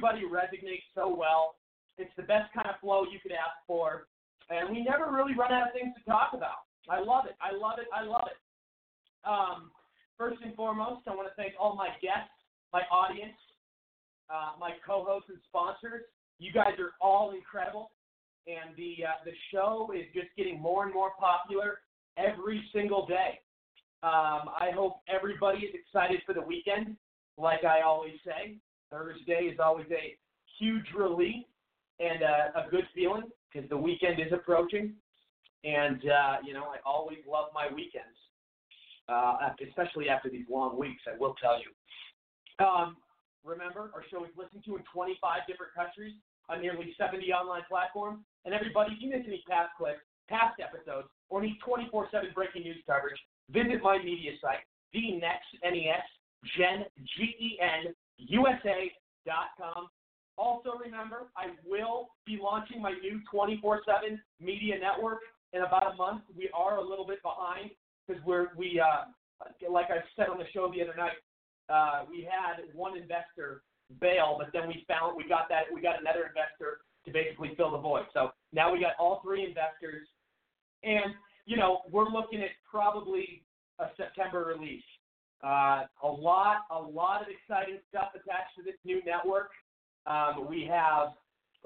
Everybody resonates so well. It's the best kind of flow you could ask for, and we never really run out of things to talk about. I love it. I love it. I love it. Um, first and foremost, I want to thank all my guests, my audience, uh, my co-hosts and sponsors. You guys are all incredible and the uh, the show is just getting more and more popular every single day. Um, I hope everybody is excited for the weekend. Like I always say, Thursday is always a huge relief and a, a good feeling because the weekend is approaching. And uh, you know, I always love my weekends, uh, especially after these long weeks. I will tell you. Um, remember, our show is listened to in 25 different countries on nearly 70 online platforms. And everybody, if you miss any past clips, past episodes, or need 24-7 breaking news coverage, visit my media site, thenext, N-E-S, Gen, G-E-N, USA.com. Also remember, I will be launching my new 24-7 media network in about a month. We are a little bit behind because we're, we, uh, like I said on the show the other night, uh, we had one investor bail, but then we found we got that we got another investor to basically fill the void. So now we got all three investors, and you know we're looking at probably a September release. Uh, a lot, a lot of exciting stuff attached to this new network. Um, we have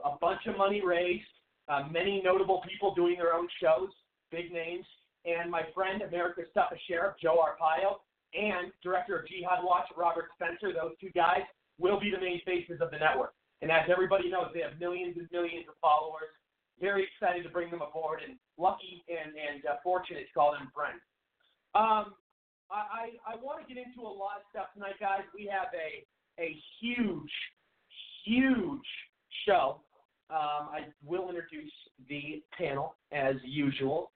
a bunch of money raised, uh, many notable people doing their own shows, big names, and my friend America's Toughest Sheriff Joe Arpaio and Director of Jihad Watch Robert Spencer. Those two guys will be the main faces of the network. And as everybody knows, they have millions and millions of followers. Very excited to bring them aboard, and lucky and and uh, fortunate to call them friends. Um, I I, I want to get into a lot of stuff tonight, guys. We have a a huge, huge show. Um, I will introduce the panel as usual.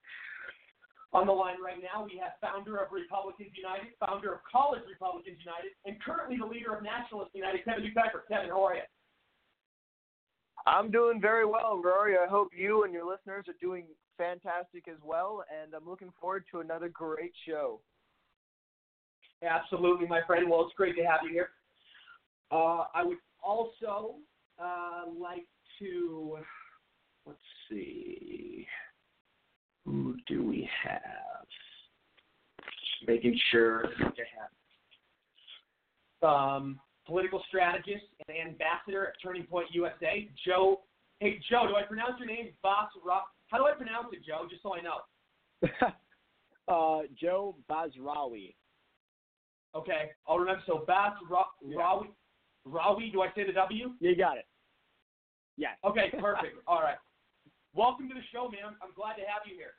On the line right now, we have founder of Republicans United, founder of College Republicans United, and currently the leader of Nationalists United, Kevin Newkirk. Kevin, how are you? I'm doing very well, Rory. I hope you and your listeners are doing fantastic as well, and I'm looking forward to another great show. Absolutely, my friend. Well, it's great to have you here. Uh, I would also uh, like to, let's see. Who do we have? Making sure to have. Um, political strategist and ambassador at Turning Point USA, Joe. Hey, Joe, do I pronounce your name Bas How do I pronounce it, Joe? Just so I know. uh, Joe Basrawi. Okay, I'll remember. So Bas Rawi. Rawi, do I say the W? You got it. Yes. Okay, perfect. All right. Welcome to the show, man. I'm glad to have you here.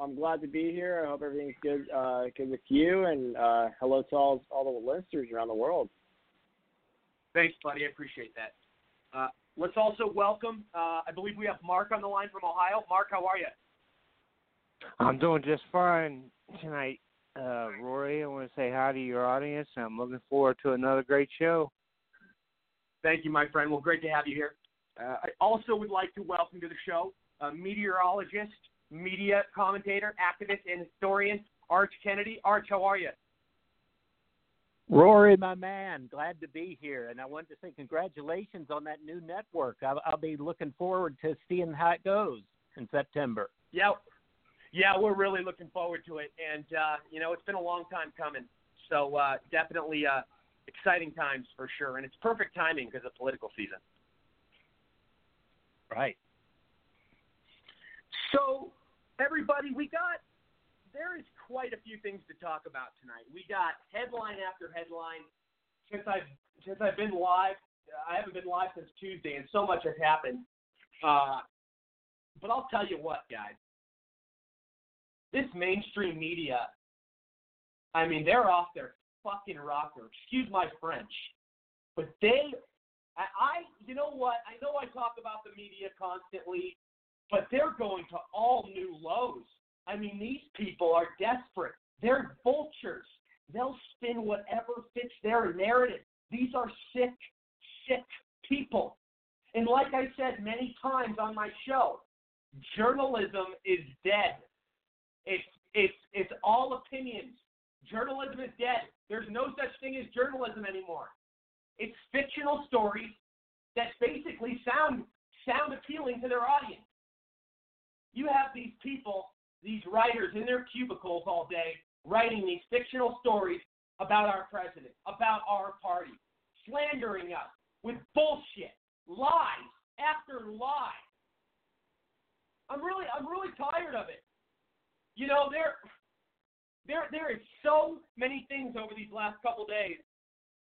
I'm glad to be here. I hope everything's good, uh, good with you, and uh, hello to all all the listeners around the world. Thanks, buddy. I appreciate that. Uh, let's also welcome. Uh, I believe we have Mark on the line from Ohio. Mark, how are you? I'm doing just fine tonight, uh, Rory. I want to say hi to your audience. I'm looking forward to another great show. Thank you, my friend. Well, great to have you here. Uh, I also would like to welcome to the show a meteorologist, media commentator, activist, and historian, Arch Kennedy. Arch, how are you? Rory, my man, glad to be here. And I wanted to say congratulations on that new network. I'll, I'll be looking forward to seeing how it goes in September. Yeah, yeah, we're really looking forward to it. And, uh, you know, it's been a long time coming. So uh, definitely uh, exciting times for sure. And it's perfect timing because of political season. Right. So, everybody, we got there is quite a few things to talk about tonight. We got headline after headline. Since I've since I've been live, I haven't been live since Tuesday, and so much has happened. Uh, but I'll tell you what, guys. This mainstream media, I mean, they're off their fucking rocker. Excuse my French, but they I, I, you know what? I know I talk about the media constantly, but they're going to all new lows. I mean, these people are desperate. They're vultures. They'll spin whatever fits their narrative. These are sick, sick people. And like I said many times on my show, journalism is dead. It's it's it's all opinions. Journalism is dead. There's no such thing as journalism anymore. It's fictional stories that basically sound sound appealing to their audience. You have these people, these writers in their cubicles all day writing these fictional stories about our president, about our party, slandering us with bullshit, lies after lies. I'm really I'm really tired of it. You know, there there there is so many things over these last couple days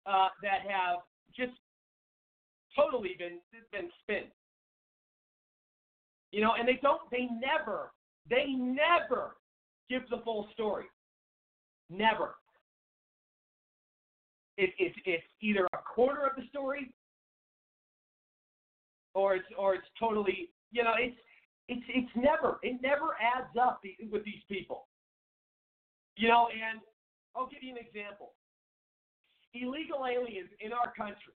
uh, that have just totally been been spin. You know, and they don't they never they never give the full story. Never. It, it, it's either a quarter of the story or it's or it's totally you know it's it's it's never it never adds up with these people. You know, and I'll give you an example. Illegal aliens in our country.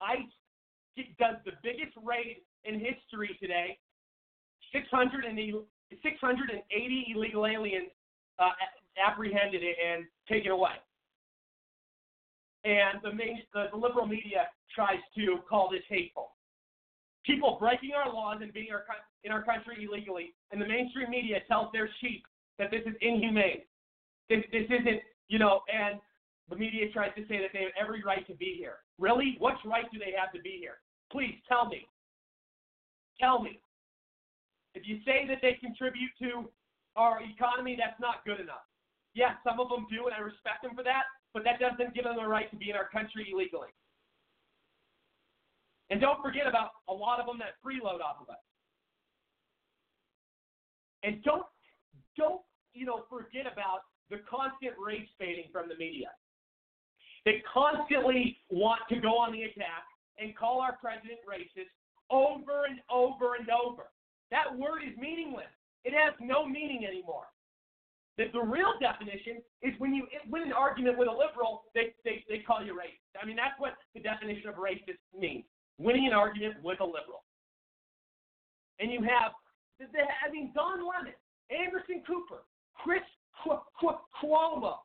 ICE does the biggest raid in history today. 680, 680 illegal aliens uh, apprehended and taken away. And the, main, the liberal media tries to call this hateful people breaking our laws and being our, in our country illegally, and the mainstream media tells their sheep that this is inhumane. This, this isn't, you know, and the media tries to say that they have every right to be here. Really? What right do they have to be here? Please tell me. Tell me. If you say that they contribute to our economy, that's not good enough. Yes, some of them do, and I respect them for that, but that doesn't give them the right to be in our country illegally. And don't forget about a lot of them that freeload off of us. And don't don't you know forget about the constant race baiting from the media. They constantly want to go on the attack and call our president racist over and over and over. That word is meaningless. It has no meaning anymore. The, the real definition is when you win an argument with a liberal, they, they, they call you racist. I mean, that's what the definition of racist means winning an argument with a liberal. And you have, I mean, Don Lemon, Anderson Cooper, Chris Cuomo,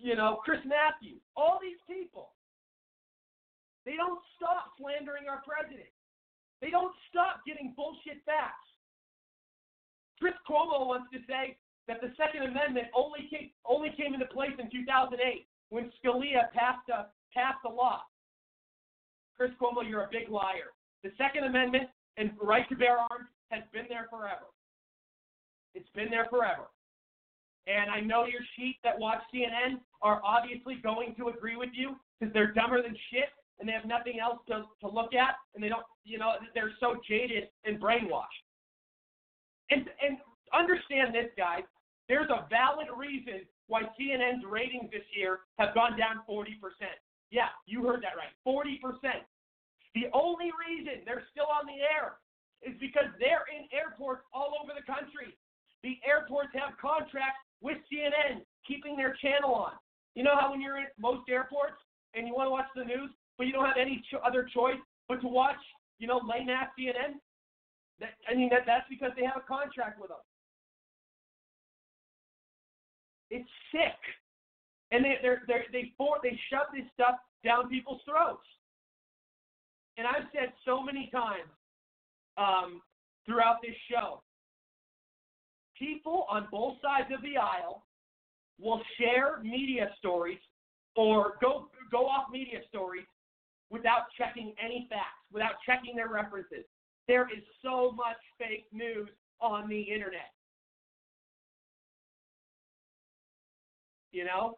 you know, Chris Matthews, all these people. They don't stop slandering our president. They don't stop getting bullshit facts. Chris Cuomo wants to say that the Second Amendment only came only came into place in 2008 when Scalia passed a passed a law. Chris Cuomo, you're a big liar. The Second Amendment and right to bear arms has been there forever. It's been there forever. And I know your sheep that watch CNN are obviously going to agree with you because they're dumber than shit and they have nothing else to, to look at and they don't, you know, they're so jaded and brainwashed. And, and understand this, guys. There's a valid reason why CNN's ratings this year have gone down 40%. Yeah, you heard that right. 40%. The only reason they're still on the air is because they're in airports all over the country. The airports have contracts with CNN keeping their channel on. You know how when you're in most airports and you want to watch the news, but you don't have any cho- other choice but to watch, you know, late ass CNN? That, I mean, that that's because they have a contract with them. It's sick and they they're, they're, they for, they shove this stuff down people's throats. And I've said so many times um, throughout this show, people on both sides of the aisle will share media stories or go go off media stories without checking any facts, without checking their references. There is so much fake news on the internet. You know?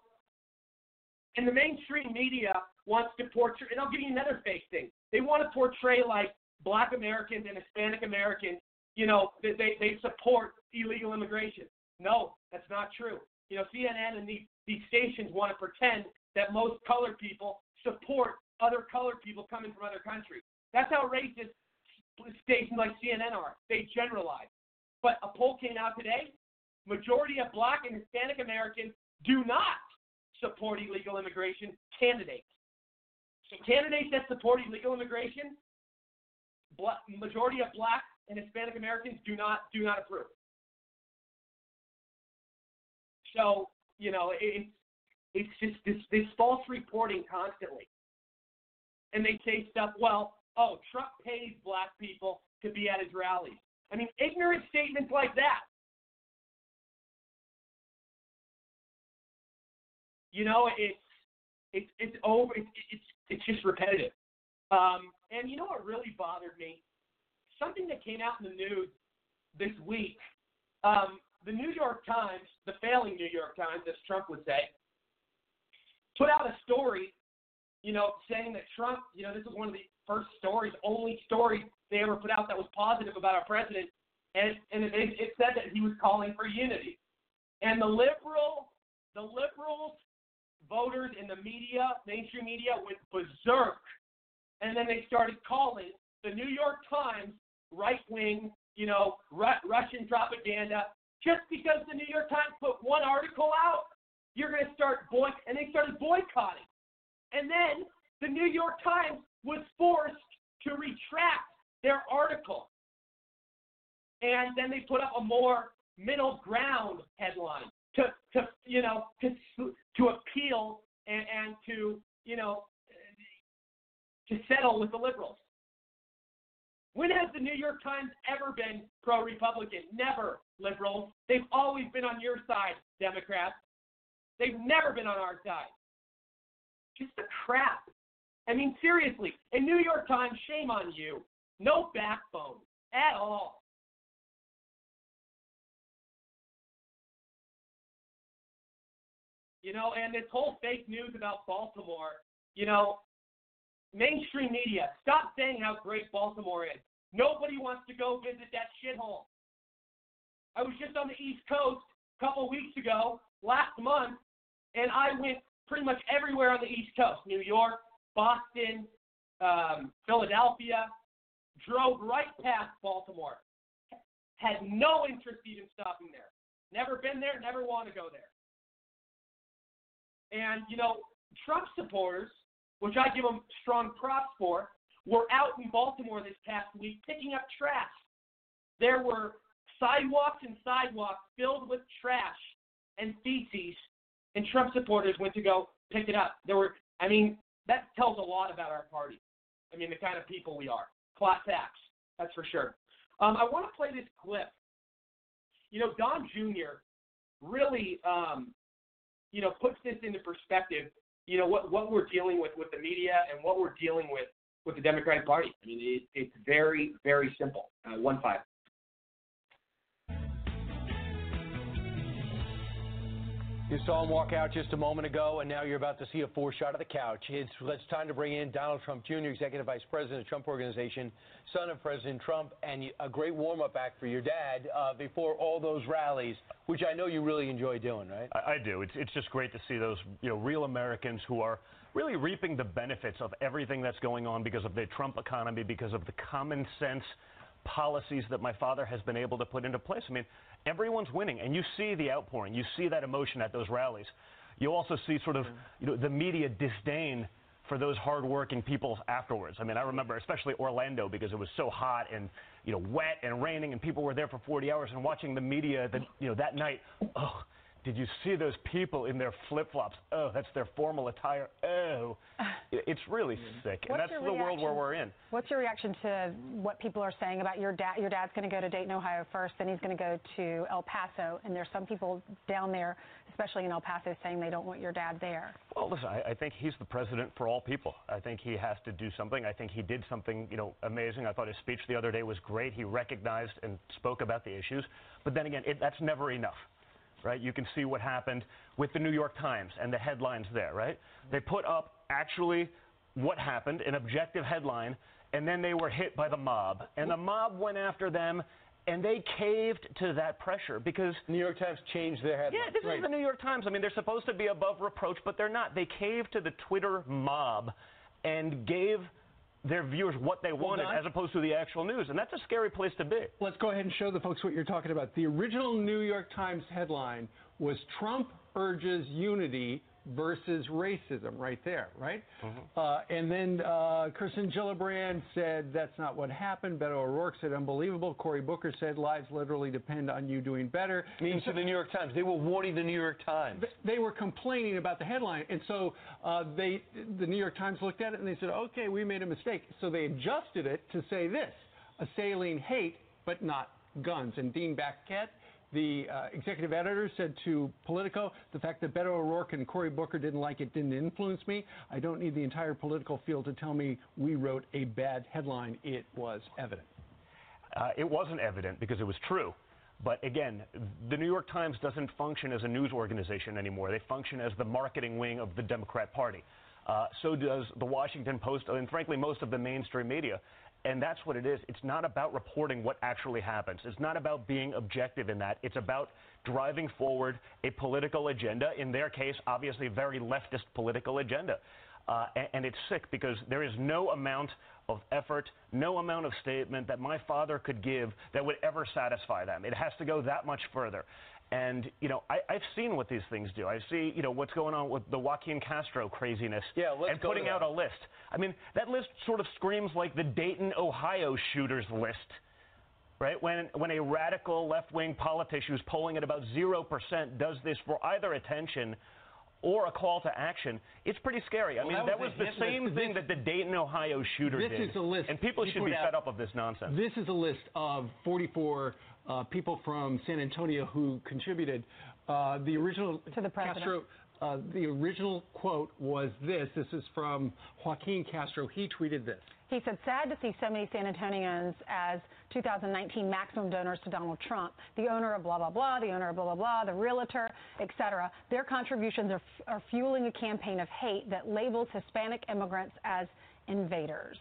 And the mainstream media wants to portray, and I'll give you another fake thing. They want to portray like black Americans and Hispanic Americans, you know, they, they, they support illegal immigration. No, that's not true. You know, CNN and these, these stations want to pretend that most colored people support other colored people coming from other countries. That's how racist stations like CNN are. They generalize. But a poll came out today. Majority of Black and Hispanic Americans do not support illegal immigration candidates. Candidates that support illegal immigration, majority of Black and Hispanic Americans do not do not approve. So you know it, it's just this this false reporting constantly, and they say stuff. Well, oh, Trump pays black people to be at his rallies. I mean, ignorant statements like that. You know, it's it's it's over. It's it's it's just repetitive. Um, and you know what really bothered me? Something that came out in the news this week. Um, the New York Times, the failing New York Times, as Trump would say, put out a story, you know, saying that Trump, you know, this is one of the first stories, only story they ever put out that was positive about our president, and and it, it said that he was calling for unity, and the liberal, the liberals, voters in the media, mainstream media, went berserk, and then they started calling the New York Times right wing, you know, Ru- Russian propaganda. Just because the New York Times put one article out, you're going to start boy, and they started boycotting, and then the New York Times was forced to retract their article. And then they put up a more middle ground headline to, to you know, to, to appeal and, and to, you know, to settle with the liberals. When has the New York Times ever been pro Republican? Never, liberals. They've always been on your side, Democrats. They've never been on our side. Just the crap. I mean, seriously, in New York Times, shame on you. No backbone at all. You know, and this whole fake news about Baltimore, you know, mainstream media, stop saying how great Baltimore is. Nobody wants to go visit that shithole. I was just on the East Coast a couple weeks ago, last month, and I went pretty much everywhere on the East Coast New York, Boston, um, Philadelphia, drove right past Baltimore. Had no interest even stopping there. Never been there, never want to go there. And, you know, Trump supporters, which I give them strong props for, were out in Baltimore this past week picking up trash. There were sidewalks and sidewalks filled with trash and feces, and Trump supporters went to go pick it up. There were, I mean, that tells a lot about our party. I mean, the kind of people we are. Class acts, that's for sure. Um, I want to play this clip. You know, Don Jr. really, um, you know, puts this into perspective. You know what what we're dealing with with the media and what we're dealing with with the Democratic Party. I mean, it, it's very very simple. Uh, one five. You saw him walk out just a moment ago, and now you're about to see a four shot of the couch. It's, it's time to bring in Donald Trump Jr., Executive Vice President of Trump Organization, son of President Trump, and a great warm up act for your dad uh, before all those rallies, which I know you really enjoy doing, right? I, I do. It's, it's just great to see those you know real Americans who are really reaping the benefits of everything that's going on because of the Trump economy, because of the common sense policies that my father has been able to put into place. I mean, everyone's winning, and you see the outpouring. You see that emotion at those rallies. You also see sort of mm-hmm. you know the media disdain for those hardworking people afterwards. I mean, I remember especially Orlando because it was so hot and you know wet and raining, and people were there for 40 hours and watching the media that you know that night. Oh, did you see those people in their flip flops? Oh, that's their formal attire. Oh, it's really mm-hmm. sick, and What's that's your the world where we're in. What's your reaction to what people are saying about your dad? Your dad's going to go to Dayton, Ohio first, then he's going to go to El Paso, and there's some people down there, especially in El Paso, saying they don't want your dad there. Well, listen, I, I think he's the president for all people. I think he has to do something. I think he did something, you know, amazing. I thought his speech the other day was great. He recognized and spoke about the issues. But then again, it, that's never enough, right? You can see what happened with the New York Times and the headlines there, right? They put up actually what happened, an objective headline, and then they were hit by the mob. And the mob went after them. And they caved to that pressure because New York Times changed their headline. yeah, this right. is the New York Times. I mean, they're supposed to be above reproach, but they're not. They caved to the Twitter mob and gave their viewers what they wanted as opposed to the actual news, and that's a scary place to be. Let's go ahead and show the folks what you're talking about. The original New York Times headline was Trump urges unity versus racism, right there, right? Uh, and then uh, Kirsten Gillibrand said that's not what happened. Beto O'Rourke said unbelievable. Cory Booker said lives literally depend on you doing better. Means to the New York Times. They were warning the New York Times. Th- They were complaining about the headline, and so uh, they, the New York Times looked at it and they said, "Okay, we made a mistake." So they adjusted it to say this: assailing hate, but not guns. And Dean Baquet, the uh, executive editor, said to Politico, "The fact that Beto O'Rourke and Cory Booker didn't like it didn't influence me. I don't need the entire political field to tell me we wrote a bad headline. It was evident." Uh, it wasn't evident because it was true. But again, the New York Times doesn't function as a news organization anymore. They function as the marketing wing of the Democrat Party. Uh, so does the Washington Post, and frankly, most of the mainstream media. And that's what it is. It's not about reporting what actually happens. It's not about being objective in that. It's about driving forward a political agenda. In their case, obviously, a very leftist political agenda. Uh, and, and it's sick because there is no amount of effort, no amount of statement that my father could give that would ever satisfy them. It has to go that much further. And, you know, I, I've seen what these things do. I see, you know, what's going on with the Joaquin Castro craziness Yeah, let's and putting out a list. I mean, that list sort of screams like the Dayton, Ohio shooters list right? When, when a radical left wing politician who's polling at about 0% does this for either attention or a call to action, it's pretty scary. I Well, mean, that that was was the same list. thing that the Dayton, Ohio shooter This did. is a list And people should be out. fed up of this nonsense. This is a list of 44 uh, people from San Antonio who contributed. Uh, the original To the president. Castro. Uh, the original quote was this. This is from Joaquin Castro. He tweeted this. He said, sad to see so many San Antonians as 2019 maximum donors to Donald Trump, the owner of blah, blah, blah, the owner of blah, blah, blah, the realtor, etc. Their contributions are, are fueling a campaign of hate that labels Hispanic immigrants as invaders.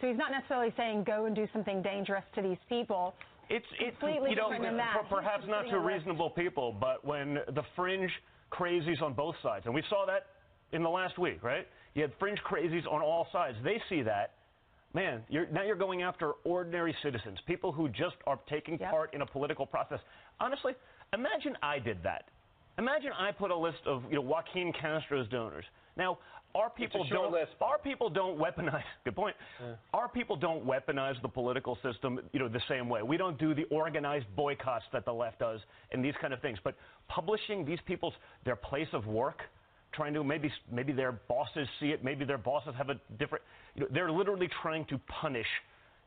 So he's not necessarily saying go and do something dangerous to these people. It's it's Completely you know different than that. perhaps not to reasonable people, but when the fringe crazies on both sides, and we saw that in the last week, right? You had fringe crazies on all sides. They see that. Man, you're, now you're going after ordinary citizens, people who just are taking Yep. part in a political process. Honestly, imagine I did that. Imagine I put a list of you know Joaquin Castro's donors. Now, our people don't our people don't weaponize. Good point. Our people don't weaponize the political system, you know, the same way. We don't do the organized boycotts that the left does and these kind of things. But publishing these people's their place of work, trying to maybe maybe their bosses see it, maybe their bosses have a different. You know, they're literally trying to punish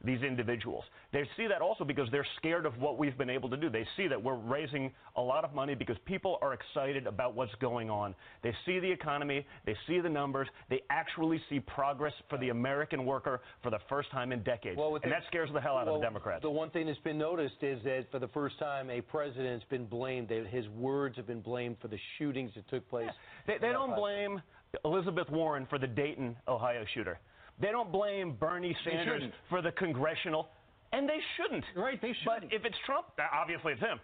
these individuals. They see that also because they're scared of what we've been able to do. They see that we're raising a lot of money because people are excited about what's going on. They see the economy, they see the numbers, they actually see progress for the American worker for the first time in decades. Well, and the- that scares the hell out well, of the Democrats. The one thing that's been noticed is that for the first time, a president's been blamed. His words have been blamed for the shootings that took place. They, they don't blame Elizabeth Warren for the Dayton, Ohio shooter. They don't blame Bernie Sanders for the congressional, and they shouldn't. Right, they shouldn't. But if it's Trump, uh, obviously it's him.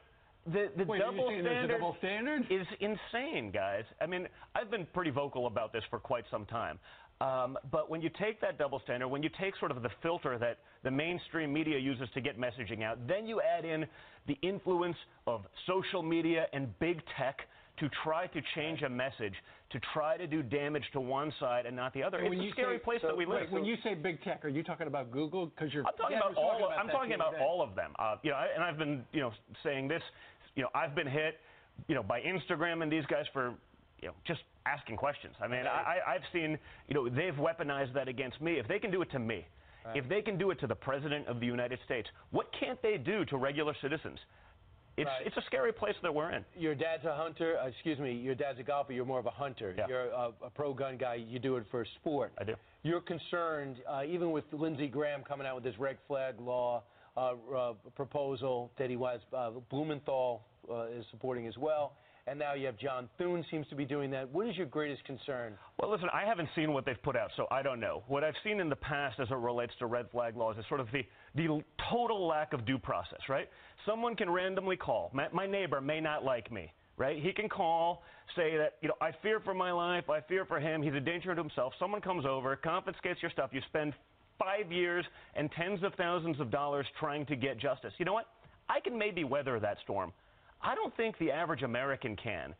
The, the Wait, double standard double standard? is insane, guys. I mean, I've been pretty vocal about this for quite some time. Um, but when you take that double standard, when you take sort of the filter that the mainstream media uses to get messaging out, then you add in the influence of social media and big tech to try to change a message, to try to do damage to one side and not the other. When it's a scary say- place that we live. Wait, when you say big tech, are you talking about Google? Because you're I'm talking Dad about all. Of, I'm talking about day. all of them. Uh, you know, I, and I've been, you know, saying this. You know, I've been hit, you know, by Instagram and these guys for, you know, just asking questions. I mean, I, I- I've seen, you know, they've weaponized that against me. If they can do it to me, if they can do it to the president of the United States, what can't they do to regular citizens? It's Right. it's a scary place that we're in. Your dad's a hunter. Uh, excuse me. Your dad's a golfer. You're more of a hunter. Yeah. You're a, a pro gun guy. You do it for sport. I do. You're concerned, uh, even with Lindsey Graham coming out with this red flag law uh, uh, proposal that he was. Uh, Blumenthal uh, is supporting as well. And now you have John Thune seems to be doing that. What is your greatest concern? Well, listen, I haven't seen what they've put out, so I don't know. What I've seen in the past as it relates to red flag laws is sort of the, the total lack of due process, right? Someone can randomly call. My, my neighbor may not like me, right? He can call, say that, you know, I fear for my life, I fear for him, he's a danger to himself. Someone comes over, confiscates your stuff, you spend five years and tens of thousands of dollars trying to get justice. You know what? I can maybe weather that storm. I don't think the average American can.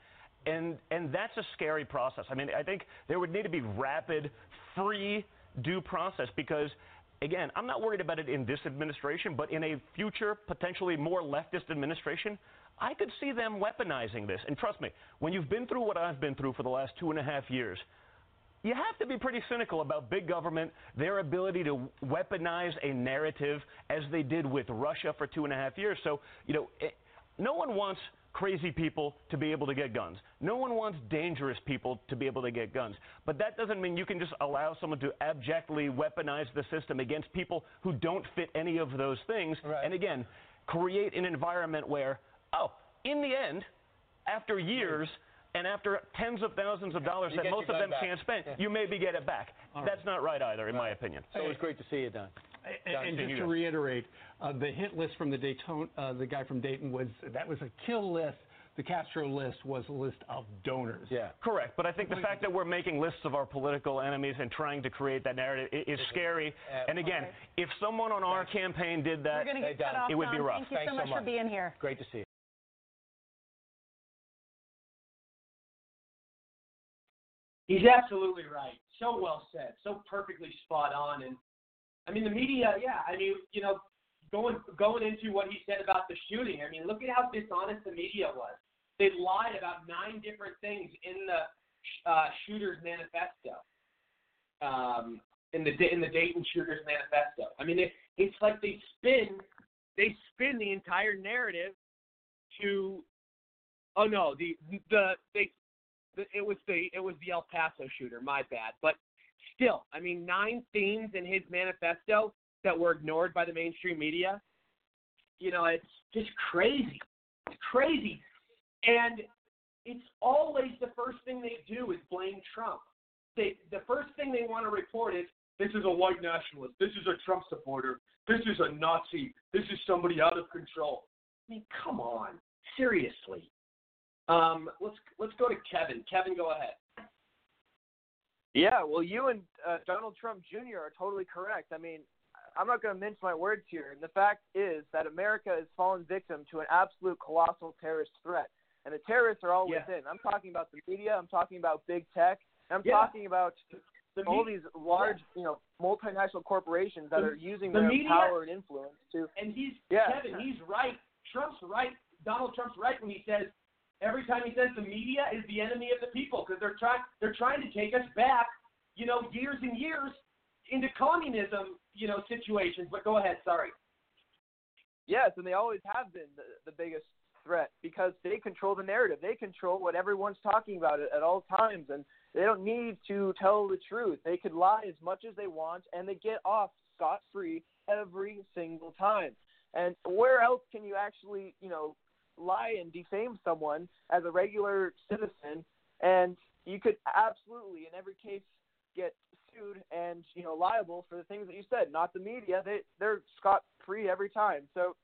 And, and that's a scary process. I mean, I think there would need to be rapid, free due process because again, I'm not worried about it in this administration, but in a future, potentially more leftist administration, I could see them weaponizing this. And trust me, when you've been through what I've been through for the last two and a half years, you have to be pretty cynical about big government, their ability to weaponize a narrative as they did with Russia for two and a half years. So, you know, no one wants crazy people to be able to get guns. No one wants dangerous people to be able to get guns. But that doesn't mean you can just allow someone to abjectly weaponize the system against people who don't fit any of those things. Right. And again, create an environment where, oh, in the end, after years, and after tens of thousands of dollars You that most of them back. can't spend, Yeah. you maybe get it back. All right. That's not right either, in my opinion. It's always great to see you, Don. And, and just to reiterate, uh, the hit list from the Dayton, uh, the guy from Dayton was that was a kill list. The Castro list was a list of donors. Yeah. Correct, but I think the fact that we're making lists of our political enemies and trying to create that narrative i- is scary. And again, Okay. if someone on our campaign did that, We're going to Hey, get cut Don. off. it would be rough. Thank you Thanks so so much for being here. Great to see you. He's absolutely right. So well said. So perfectly spot on. And I mean, the media, yeah. I mean, you know, going going into what he said about the shooting. I mean, look at how dishonest the media was. They lied about nine different things in the uh, shooter's manifesto. Um, in the in the Dayton shooters manifesto. I mean, it, it's like they spin they spin the entire narrative to oh no the the they the, it was the it was the El Paso shooter. My bad, but still, I mean, nine themes in his manifesto that were ignored by the mainstream media. You know, it's just crazy. It's crazy, and it's always the first thing they do is blame Trump. They the first thing they want to report is this is a white nationalist. This is a Trump supporter. This is a Nazi. This is somebody out of control. I mean, come on, seriously. Um, let's let's go to Kevin. Kevin, go ahead. Yeah, well, you and uh, Donald Trump Jr. are totally correct. I mean, I'm not going to mince my words here. And the fact is that America has fallen victim to an absolute colossal terrorist threat. And the terrorists are all Yeah. within. I'm talking about the media. I'm talking about big tech. And I'm Yeah. talking about The all me- these large, you know, multinational corporations that The- are using the their media- power and influence to. And he's Yeah. Kevin. He's right. Trump's right. Donald Trump's right when he says every time he says the media is the enemy of the people because they're trying they're trying to take us back, you know, years and years into communism, you know, situations. But go ahead. Sorry. Yes, and they always have been the, the biggest threat because they control the narrative. They control what everyone's talking about at, at all times, and they don't need to tell the truth. They could lie as much as they want, and they get off scot free every single time. And where else can you actually, you know, lie and defame someone as a regular citizen? And you could absolutely, in every case, get sued and you know liable for the things that you said. Not the media; they they're scot free every time. So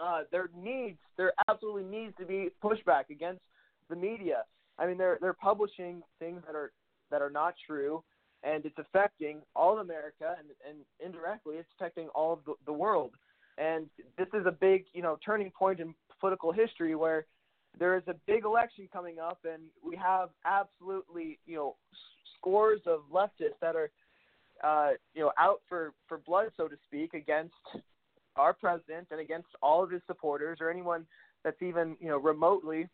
uh, there needs, there absolutely needs to be pushback against the media. I mean, they're they're publishing things that are that are not true, and it's affecting all of America, and and indirectly, it's affecting all of the, the world. And this is a big, you know, turning point in political history where there is a big election coming up, and we have absolutely, you know, scores of leftists that are, uh, you know, out for for blood, so to speak, against our president and against all of his supporters or anyone that's even, you know, remotely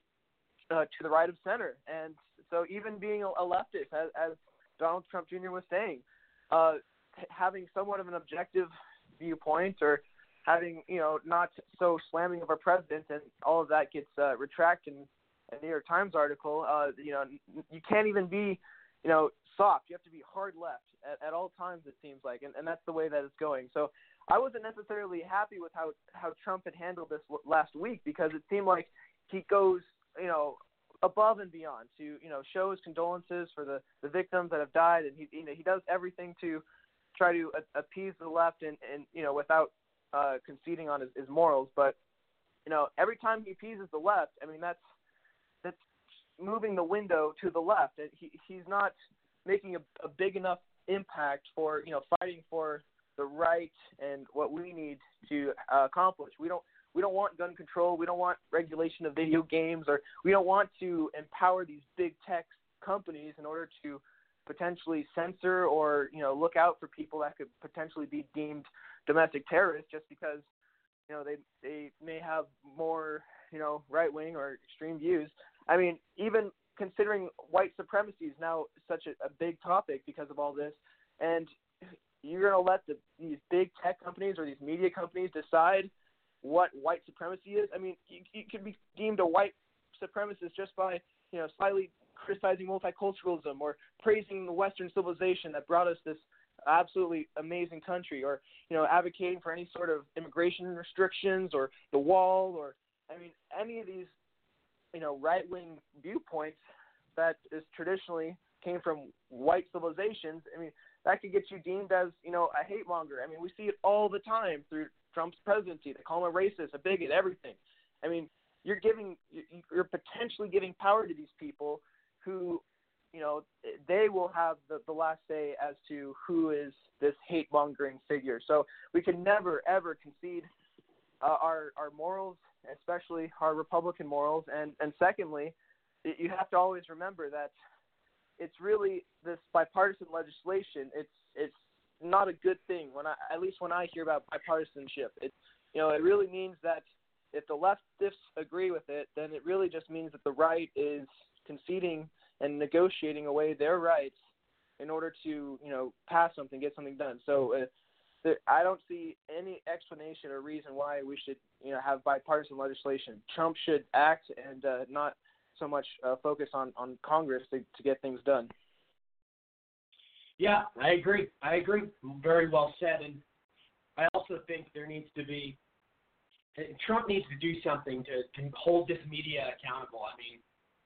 uh, to the right of center. And so, even being a, leftist, as, as Donald Trump Jr. was saying, uh, having somewhat of an objective viewpoint or having, you know, not so slamming of our president, and all of that gets uh, retracted in a New York Times article. Uh, you know, you can't even be, you know, soft. You have to be hard left at, at all times. It seems like, and, and that's the way that it's going. So. I wasn't necessarily happy with how how Trump had handled this last week because it seemed like he goes, you know, above and beyond to you know show his condolences for the the victims that have died, and he you know he does everything to try to appease the left and and you know without uh, conceding on his, his morals. But you know every time he appeases the left, I mean that's that's moving the window to the left. He he's not making a, a big enough impact for you know fighting for the right and what we need to uh, accomplish. We don't we don't want gun control. We don't want regulation of video games, or we don't want to empower these big tech companies in order to potentially censor or you know look out for people that could potentially be deemed domestic terrorists just because you know they they may have more you know right wing or extreme views. I mean, even considering white supremacy is now such a, a big topic because of all this, and you're going to let the, these big tech companies or these media companies decide what white supremacy is. I mean, you, you can be deemed a white supremacist just by you know slightly criticizing multiculturalism or praising the Western civilization that brought us this absolutely amazing country, or you know advocating for any sort of immigration restrictions or the wall, or I mean any of these you know right wing viewpoints that is traditionally came from white civilizations. I mean that could get you deemed as you know a hate monger. I mean we see it all the time through Trump's presidency. They call him a racist, a bigot, everything. I mean you're giving you're potentially giving power to these people who you know they will have the, the last say as to who is this hate mongering figure. So we can never ever concede uh, our our morals, especially our Republican morals, and and secondly, you have to always remember that it's really this bipartisan legislation. It's it's not a good thing when I at least when I hear about bipartisanship. It you know it really means that if the leftists agree with it, then it really just means that the right is conceding and negotiating away their rights in order to you know pass something, get something done. So uh, there, I don't see any explanation or reason why we should you know have bipartisan legislation. Trump should act and uh, not so much uh, focus on on Congress to, to get things done. Yeah, I agree. I agree. Very well said. And I also think there needs to be Trump needs to do something to, to hold this media accountable. I mean,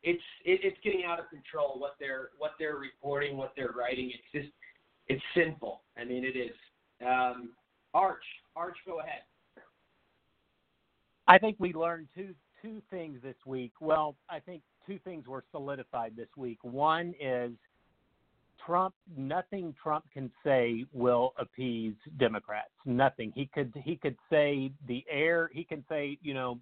it's it, it's getting out of control what they're what they're reporting, what they're writing. It's just it's sinful. I mean, it is. Um, Arch, Arch, go ahead. I think we learned two two things this week. Well, I think two things were solidified this week. One is Trump. Nothing Trump can say will appease Democrats. Nothing. He could he could say the air. He can say you know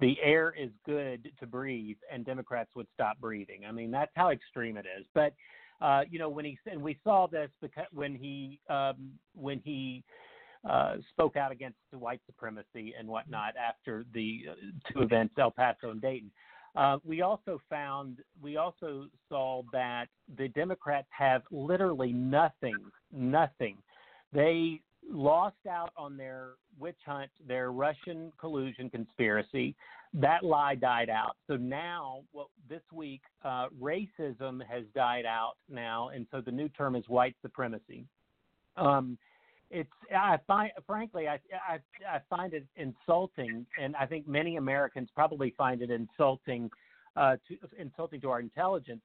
the air is good to breathe and Democrats would stop breathing. I mean, that's how extreme it is. But uh, you know, when he and we saw this because when he um, when he uh, spoke out against white supremacy and whatnot after the uh, two events, El Paso and Dayton. Uh, we also found, we also saw that the Democrats have literally nothing, nothing. They lost out on their witch hunt, their Russian collusion conspiracy. That lie died out. So now, well, this week, uh, racism has died out now, and so the new term is white supremacy. Um, it's I find frankly I, I I find it insulting, and I think many Americans probably find it insulting, uh, to insulting to our intelligence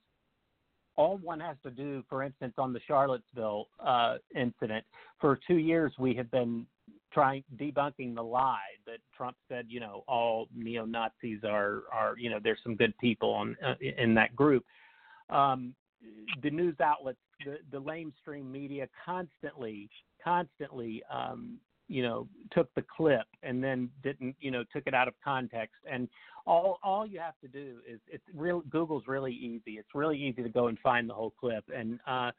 all one has to do, for instance, on the Charlottesville uh, incident, for two years we have been trying debunking the lie that Trump said, you know, all neo Nazis are are you know there's some good people on uh, in that group. Um, the news outlets, the the lamestream media, constantly constantly um, you know took the clip and then didn't you know took it out of context. And all all you have to do is it's real google's really easy. It's really easy to go and find the whole clip. And uh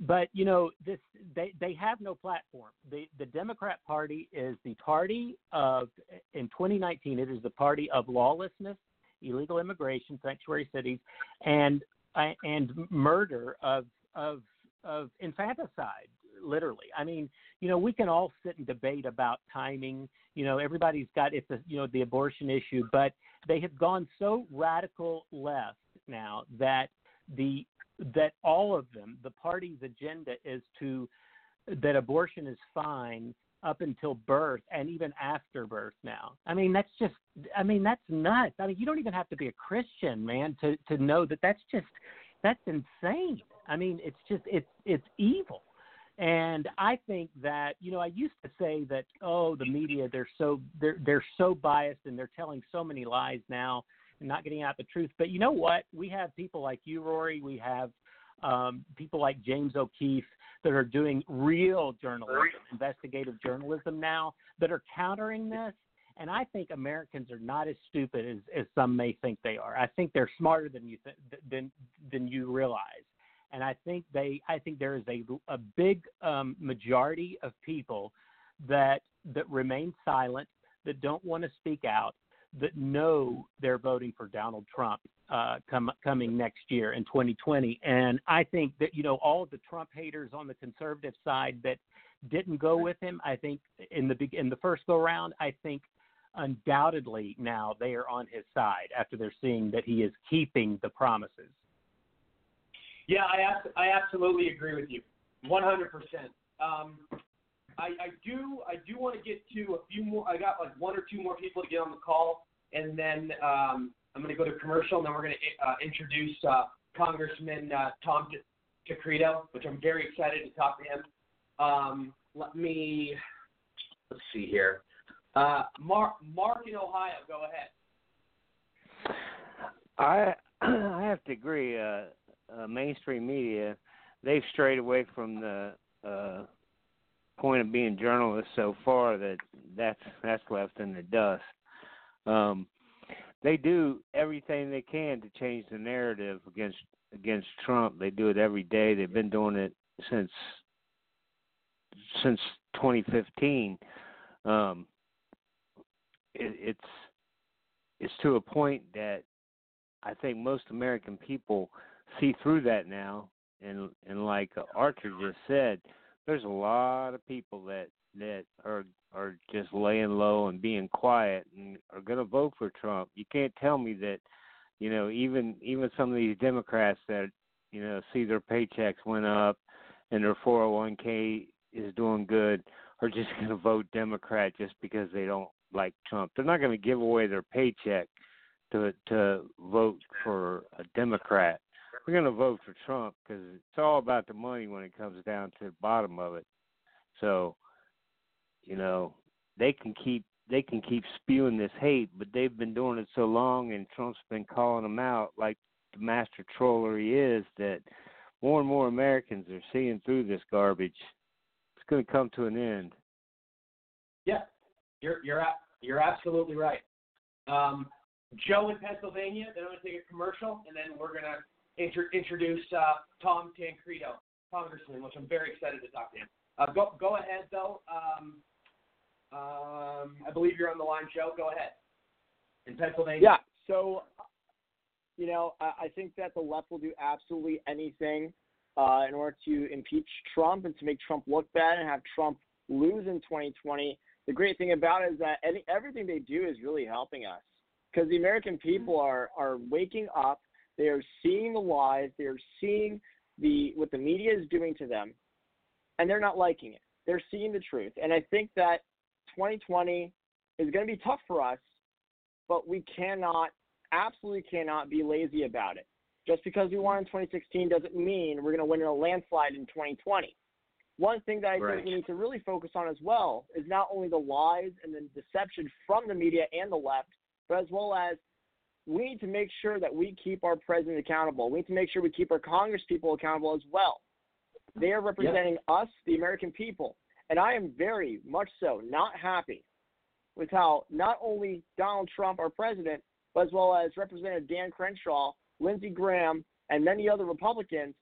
but you know this they they have no platform the the democrat party is the party of in 2019 it is the party of lawlessness illegal immigration sanctuary cities and uh, and murder of of of infanticide literally. I mean, you know, we can all sit and debate about timing. You know, everybody's got it's a you know the abortion issue, but they have gone so radical left now that the that all of them, the party's agenda is to that abortion is fine up until birth and even after birth now. I mean, that's just I mean, that's nuts. I mean, you don't even have to be a Christian, man, to to know that that's just that's insane. I mean, it's just it's it's evil. And I think that you know I used to say that oh the media they're so they're they're so biased and they're telling so many lies now and not getting out the truth. But you know what? We have people like you, Rory. We have um, people like James O'Keefe that are doing real journalism, investigative journalism now, that are countering this. And I think Americans are not as stupid as, as some may think they are. I think they're smarter than you th- than than you realize. And I think they, I think there is a a big um, majority of people that that remain silent, that don't want to speak out, that know they're voting for Donald Trump uh, come, coming next year in 2020. And I think that you know all of the Trump haters on the conservative side that didn't go with him. I think in the in the first go round, I think undoubtedly now they are on his side after they're seeing that he is keeping the promises. Yeah, I I absolutely agree with you, 100. percent um, I, I do I do want to get to a few more. I got like one or two more people to get on the call, and then um, I'm going to go to commercial, and then we're going to uh, introduce uh, Congressman uh, Tom Tancredo, which I'm very excited to talk to him. Um, let me let's see here. Uh, Mark Mark in Ohio, go ahead. I I have to agree. Uh, uh, mainstream media they've strayed away from the uh, point of being journalists so far that that's that's left in the dust. Um, they do everything they can to change the narrative against against Trump. They do it every day. They've been doing it since since 2015. Um, it, it's it's to a point that I think most American people see through that now, and and like Archie just said, there's a lot of people that that are are just laying low and being quiet and are going to vote for Trump. You can't tell me that, you know, even even some of these Democrats that you know see their paychecks went up and their 401k is doing good are just going to vote Democrat just because they don't like Trump. They're not going to give away their paycheck to to vote for a Democrat we're going to vote for Trump because it's all about the money when it comes down to the bottom of it. So, you know, they can keep they can keep spewing this hate, but they've been doing it so long, and Trump's been calling them out like the master troller he is. That more and more Americans are seeing through this garbage. It's going to come to an end. Yeah, you're you're you're absolutely right. Um, Joe in Pennsylvania. Then I'm going to take a commercial, and then we're going to intro- introduce uh, Tom Tancredo, Congressman, which I'm very excited to talk to him. Uh, go go ahead though. Um, um, I believe you're on the line, Joe. Go ahead. In Pennsylvania. Yeah. So, you know, I, I think that the left will do absolutely anything uh, in order to impeach Trump and to make Trump look bad and have Trump lose in 2020. The great thing about it is that any, everything they do is really helping us because the American people are are waking up they are seeing the lies. They are seeing the what the media is doing to them, and they're not liking it. They're seeing the truth, and I think that 2020 is going to be tough for us, but we cannot, absolutely cannot be lazy about it. Just because we won in 2016 doesn't mean we're going to win in a landslide in 2020. One thing that I right. think we need to really focus on as well is not only the lies and the deception from the media and the left, but as well as we need to make sure that we keep our president accountable. We need to make sure we keep our Congress people accountable as well. They are representing yep. us, the American people. And I am very much so not happy with how not only Donald Trump, our president, but as well as Representative Dan Crenshaw, Lindsey Graham, and many other Republicans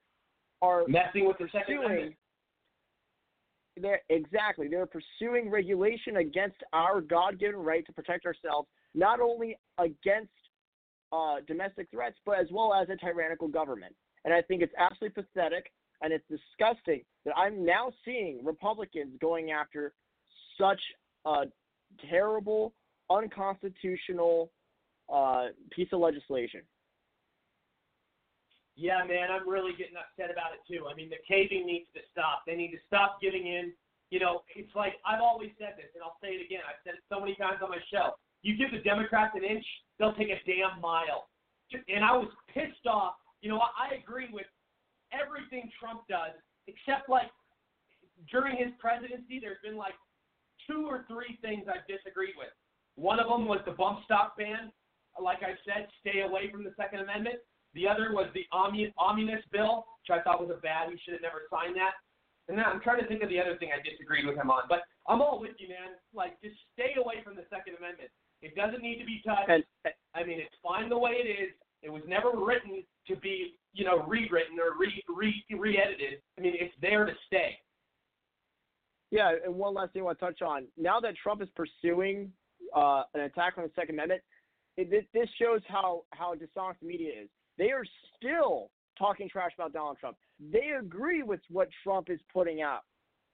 are messing with the Second Amendment. They're, exactly. They're pursuing regulation against our God given right to protect ourselves, not only against uh, domestic threats, but as well as a tyrannical government. And I think it's absolutely pathetic and it's disgusting that I'm now seeing Republicans going after such a terrible, unconstitutional uh, piece of legislation. Yeah, man, I'm really getting upset about it too. I mean, the caving needs to stop. They need to stop giving in. You know, it's like I've always said this, and I'll say it again. I've said it so many times on my show. You give the Democrats an inch, they'll take a damn mile. And I was pissed off. You know, I agree with everything Trump does, except like during his presidency, there's been like two or three things I've disagreed with. One of them was the bump stock ban. Like I said, stay away from the Second Amendment. The other was the omni- omnibus bill, which I thought was a bad. He should have never signed that. And then I'm trying to think of the other thing I disagreed with him on. But I'm all with you, man. Like, just stay away from the Second Amendment. It doesn't need to be touched. And, I mean, it's fine the way it is. It was never written to be, you know, rewritten or re re re-edited. I mean, it's there to stay. Yeah, and one last thing I want to touch on. Now that Trump is pursuing uh, an attack on the Second Amendment, it, this- shows how how dishonest the media is. They are still talking trash about Donald Trump. They agree with what Trump is putting out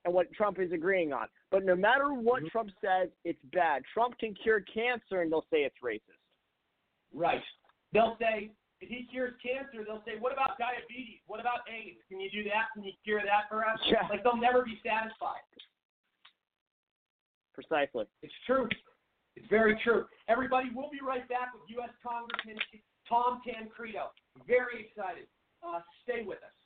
and what Trump is agreeing on. But no matter what Trump says, it's bad. Trump can cure cancer, and they'll say it's racist. Right. They'll say, if he cures cancer, they'll say, what about diabetes? What about AIDS? Can you do that? Can you cure that for us? Yeah. Like, they'll never be satisfied. Precisely. It's true. It's very true. Everybody, we'll be right back with U.S. Congressman Tom Tancredo. Very excited. Uh, stay with us.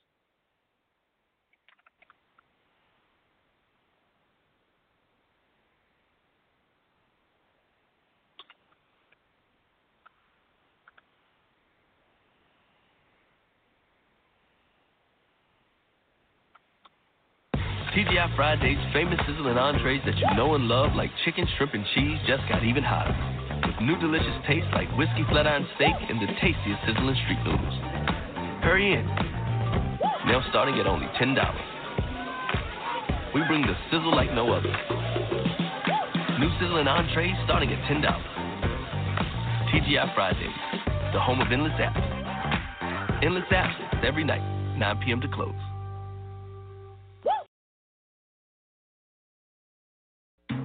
TGI Fridays famous sizzling entrees that you know and love like chicken, shrimp, and cheese just got even hotter. With new delicious tastes like whiskey flat iron steak and the tastiest sizzling street noodles. Hurry in. Now starting at only $10. We bring the sizzle like no other. New sizzling entrees starting at $10. TGI Fridays, the home of endless apps. Endless apps every night, 9 p.m. to close.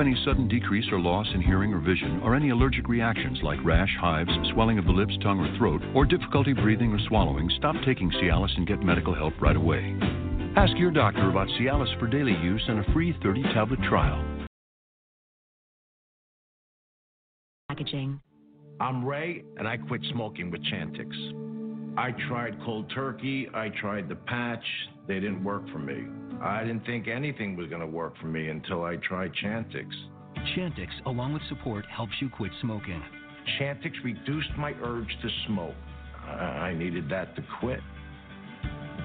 any sudden decrease or loss in hearing or vision, or any allergic reactions like rash, hives, swelling of the lips, tongue, or throat, or difficulty breathing or swallowing, stop taking Cialis and get medical help right away. Ask your doctor about Cialis for daily use and a free 30 tablet trial. Packaging. I'm Ray, and I quit smoking with Chantix. I tried cold turkey, I tried the patch, they didn't work for me. I didn't think anything was going to work for me until I tried Chantix. Chantix, along with support, helps you quit smoking. Chantix reduced my urge to smoke. I I needed that to quit.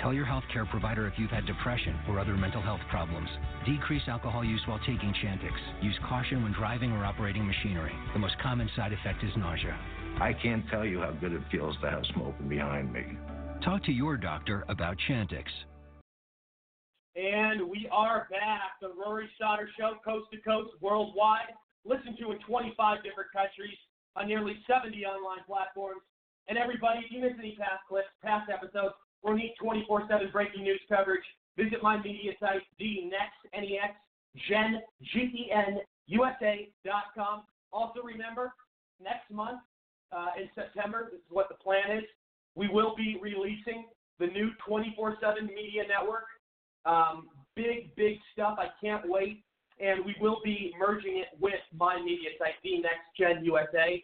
Tell your healthcare provider if you've had depression or other mental health problems. Decrease alcohol use while taking Chantix. Use caution when driving or operating machinery. The most common side effect is nausea. I can't tell you how good it feels to have smoking behind me. Talk to your doctor about Chantix. And we are back. The Rory Sauter Show, coast to coast, worldwide. Listen to in 25 different countries on nearly 70 online platforms. And everybody, if you miss any past clips, past episodes, or need 24-7 breaking news coverage, visit my media site, the next N-E-X, Gen, G-E-N, USA.com. Also remember, next month uh, in September, this is what the plan is, we will be releasing the new 24-7 media network. Um, big, big stuff. I can't wait. And we will be merging it with my media site, the Next Gen USA.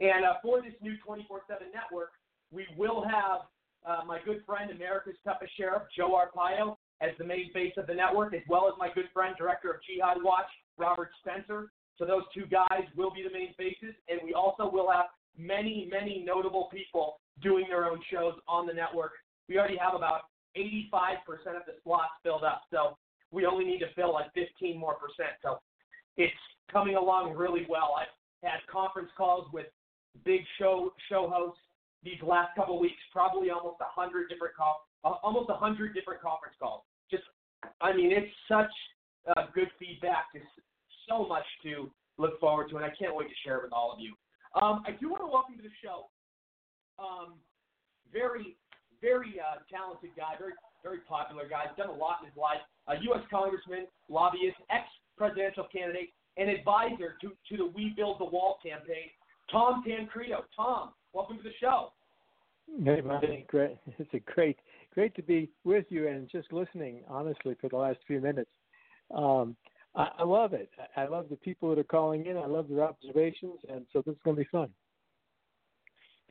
And uh, for this new 24-7 network, we will have uh, my good friend, America's toughest sheriff, Joe Arpaio, as the main face of the network, as well as my good friend, director of Jihad Watch, Robert Spencer. So those two guys will be the main faces, and we also will have many, many notable people doing their own shows on the network. We already have about 85% of the slots filled up, so we only need to fill like 15 more percent. So it's coming along really well. I've had conference calls with big show show hosts these last couple weeks, probably almost a hundred different call, uh, almost a hundred different conference calls. Just, I mean, it's such uh, good feedback to s- so much to look forward to, and I can't wait to share it with all of you. Um, I do want to welcome to the show. Um, very, very uh, talented guy, very, very popular guy. He's done a lot in his life. A U.S. congressman, lobbyist, ex-presidential candidate, and advisor to, to the We Build the Wall campaign. Tom Tancredo. Tom, welcome to the show. Hey, buddy. Great. It's a great, great to be with you and just listening, honestly, for the last few minutes. Um, I, I love it. I love the people that are calling in. I love their observations, and so this is going to be fun.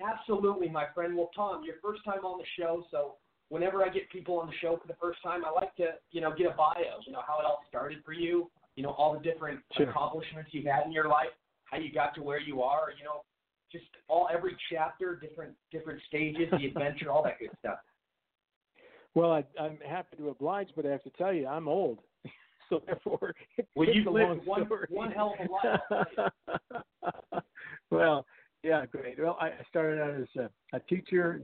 Absolutely, my friend. Well, Tom, your first time on the show, so whenever I get people on the show for the first time, I like to, you know, get a bio. You know, how it all started for you. You know, all the different Sure. accomplishments you've had in your life, how you got to where you are. You know, just all every chapter, different different stages, the adventure, all that good stuff. Well, I, I'm happy to oblige, but I have to tell you, I'm old, so therefore, Well, you've lived long one story. one hell of a life. I'll tell you. well, yeah, great. Well, I started out as a, a teacher,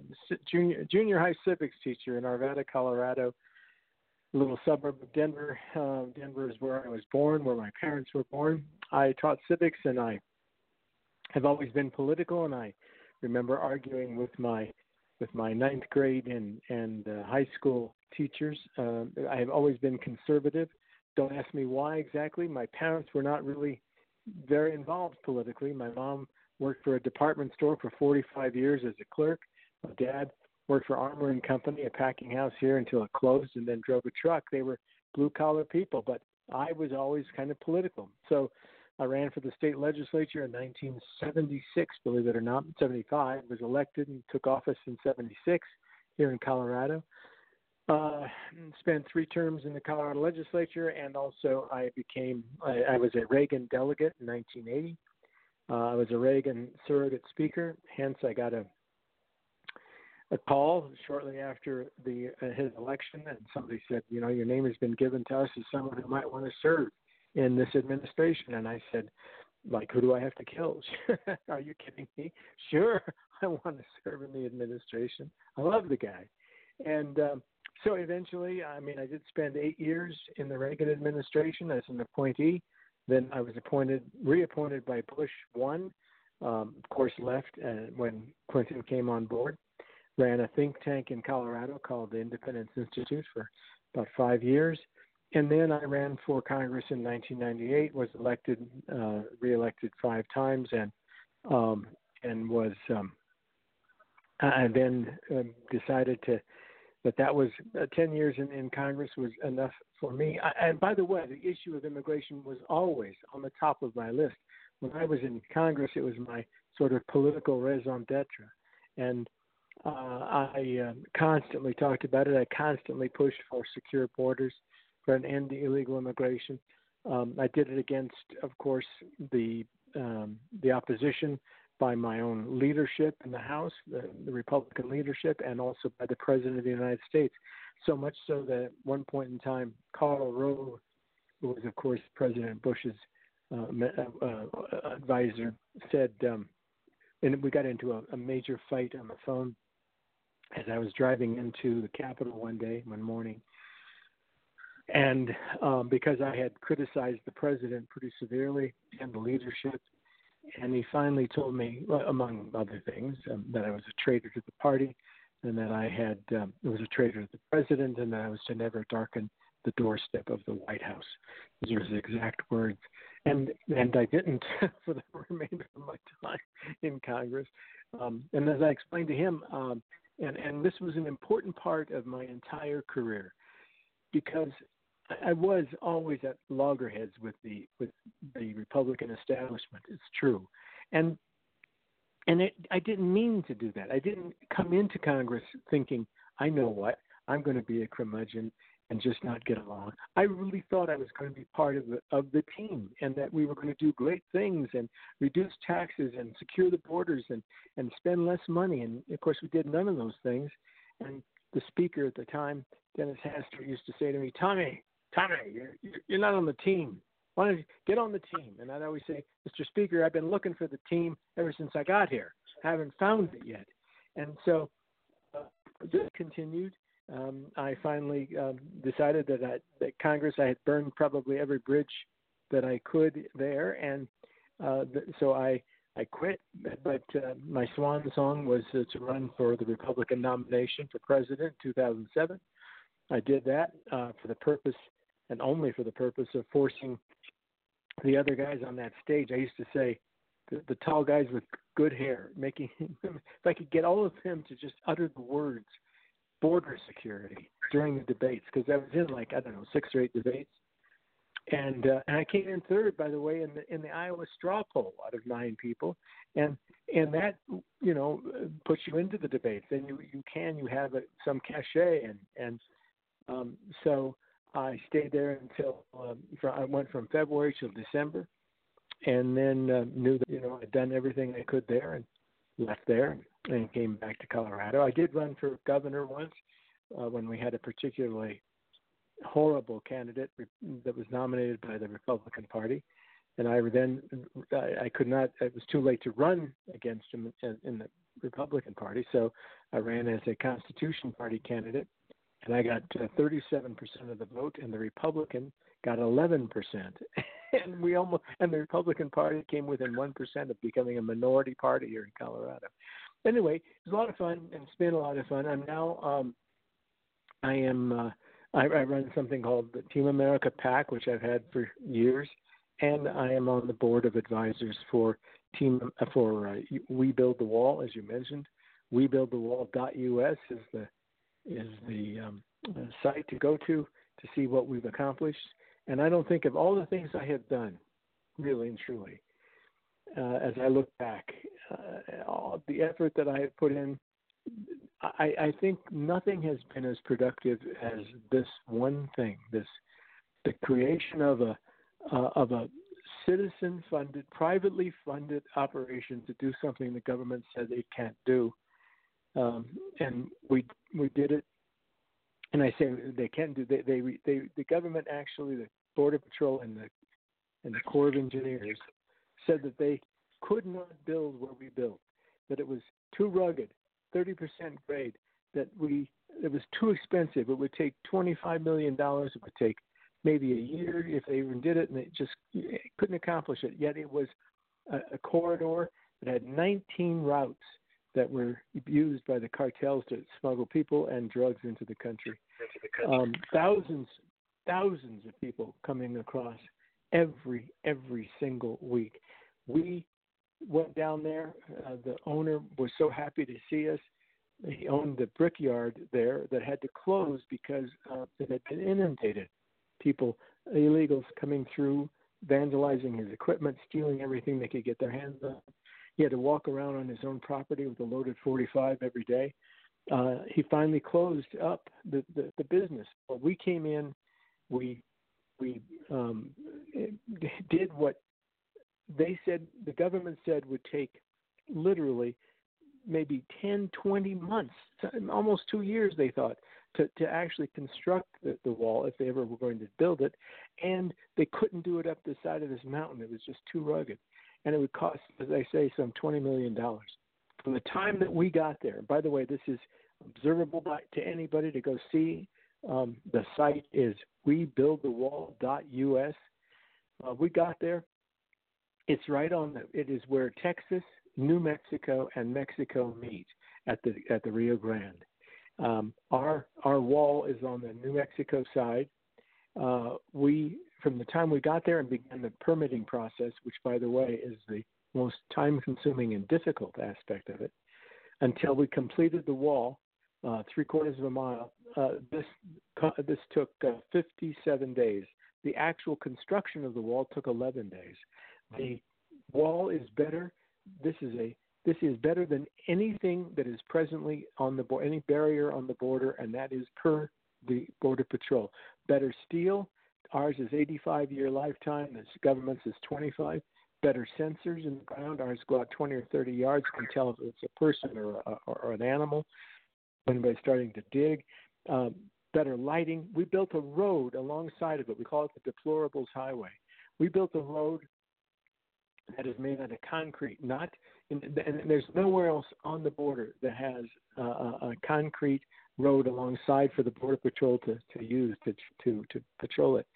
junior junior high civics teacher in Arvada, Colorado, a little suburb of Denver. Um, Denver is where I was born, where my parents were born. I taught civics, and I have always been political. And I remember arguing with my with my ninth grade and and uh, high school teachers. Um, I have always been conservative. Don't ask me why exactly. My parents were not really very involved politically. My mom worked for a department store for 45 years as a clerk. My dad worked for Armour and Company, a packing house here until it closed, and then drove a truck. They were blue collar people, but I was always kind of political. So I ran for the state legislature in 1976, believe it or not. 75 was elected and took office in 76 here in Colorado. Uh, spent three terms in the Colorado legislature, and also I became I, I was a Reagan delegate in 1980. Uh, I was a Reagan surrogate speaker, hence I got a a call shortly after the uh, his election, and somebody said, you know, your name has been given to us as someone who might want to serve in this administration, and I said, like, who do I have to kill? Are you kidding me? Sure, I want to serve in the administration. I love the guy, and um, so eventually, I mean, I did spend eight years in the Reagan administration as an appointee. Then I was appointed, reappointed by Bush one. Um, of course, left uh, when Clinton came on board. Ran a think tank in Colorado called the Independence Institute for about five years, and then I ran for Congress in 1998. Was elected, uh, reelected five times, and um, and was um, I then um, decided to that that was uh, 10 years in, in Congress was enough for me. I, and by the way, the issue of immigration was always on the top of my list. When I was in Congress, it was my sort of political raison d'etre. And uh, I uh, constantly talked about it. I constantly pushed for secure borders, for an end to illegal immigration. Um, I did it against, of course, the um, the opposition by my own leadership in the House, the, the Republican leadership, and also by the President of the United States. So much so that at one point in time, Karl Rove, who was, of course, President Bush's uh, uh, uh, advisor, said, um, and we got into a, a major fight on the phone as I was driving into the Capitol one day, one morning. And um, because I had criticized the president pretty severely and the leadership, and he finally told me, among other things, um, that I was a traitor to the party, and that I had um, was a traitor to the president, and that I was to never darken the doorstep of the White House. Those are his exact words, and and I didn't for the remainder of my time in Congress. Um, and as I explained to him, um, and and this was an important part of my entire career, because I was always at loggerheads with the with the Republican establishment. It's true, and and it, I didn't mean to do that. I didn't come into Congress thinking I know what I'm going to be a curmudgeon and just not get along. I really thought I was going to be part of the of the team and that we were going to do great things and reduce taxes and secure the borders and and spend less money. And of course, we did none of those things. And the speaker at the time, Dennis Hastert, used to say to me, "Tommy, Tommy, you're you're not on the team. Why don't you get on the team?" And I'd always say, "Mr. Speaker, I've been looking for the team ever since I got here. I haven't found it yet." And so uh, this continued. Um, I finally um, decided that, I, that Congress, I had burned probably every bridge that I could there, and uh, th- so I I quit. But uh, my swan song was uh, to run for the Republican nomination for president in 2007. I did that uh, for the purpose and only for the purpose of forcing the other guys on that stage. I used to say the, the tall guys with good hair, making if I could get all of them to just utter the words border security during the debates because I was in like I don't know six or eight debates, and uh, and I came in third by the way in the in the Iowa straw poll out of nine people, and and that you know puts you into the debates. Then you you can you have a, some cachet and and um, so I stayed there until um, I went from February till December, and then uh, knew that you know I'd done everything I could there and left there and came back to Colorado. I did run for governor once uh, when we had a particularly horrible candidate that was nominated by the Republican Party, and I then I, I could not. It was too late to run against him in the Republican Party, so I ran as a Constitution Party candidate, and I got uh, 37% of the vote, and the Republican got 11%. and we almost and the Republican Party came within one percent of becoming a minority party here in Colorado. Anyway, it was a lot of fun, and it's been a lot of fun. I'm now um, I am uh, I, I run something called the Team America PAC, which I've had for years, and I am on the board of advisors for Team uh, for uh, We Build the Wall, as you mentioned. We Build the Wall.us is the is the um, site to go to to see what we've accomplished. And I don't think of all the things I have done, really and truly, uh, as I look back, uh, all the effort that I have put in. I, I think nothing has been as productive as this one thing. This the creation of a uh, of a citizen funded, privately funded operation to do something the government said they can't do. Um, and we we did it and I say they can do. They, they, they, the government actually, the Border Patrol and the and the Corps of Engineers said that they could not build where we built, that it was too rugged, 30% grade, that we it was too expensive. It would take 25 million dollars. It would take maybe a year if they even did it, and they just couldn't accomplish it. Yet it was a, a corridor that had 19 routes that were used by the cartels to smuggle people and drugs into the country. Um, thousands, thousands of people coming across every every single week. We went down there. Uh, the owner was so happy to see us. He owned the brickyard there that had to close because uh, it had been inundated. People, illegals coming through, vandalizing his equipment, stealing everything they could get their hands on he had to walk around on his own property with a loaded 45 every day. Uh, he finally closed up the, the, the business. But we came in, we we um, did what they said the government said would take literally maybe 10, 20 months, almost two years, they thought, to, to actually construct the, the wall if they ever were going to build it. And they couldn't do it up the side of this mountain. It was just too rugged and it would cost, as I say, some $20 million. From the time that we got there, by the way, this is observable by, to anybody to go see. Um, the site is webuildthewall.us. Uh, we got there. It's right on the. It is where Texas, New Mexico, and Mexico meet at the at the Rio Grande. Um, our our wall is on the New Mexico side. Uh, we from the time we got there and began the permitting process, which, by the way, is the most time consuming and difficult aspect of it, until we completed the wall, uh, three quarters of a mile, uh, this, this took uh, 57 days. The actual construction of the wall took 11 days. The wall is better. This is a this is better than anything that is presently on the any barrier on the border, and that is per the Border Patrol. Better steel, Ours is 85 year lifetime. The government's is 25. Better sensors in the ground. Ours go out 20 or 30 yards, can tell if it's a person or, a, or an animal. Anybody's starting to dig. Um, better lighting. We built a road alongside of it. We call it the Deplorables Highway. We built a road that is made out of concrete, not and there's nowhere else on the border that has uh, a concrete road alongside for the border patrol to, to use to, to to patrol it.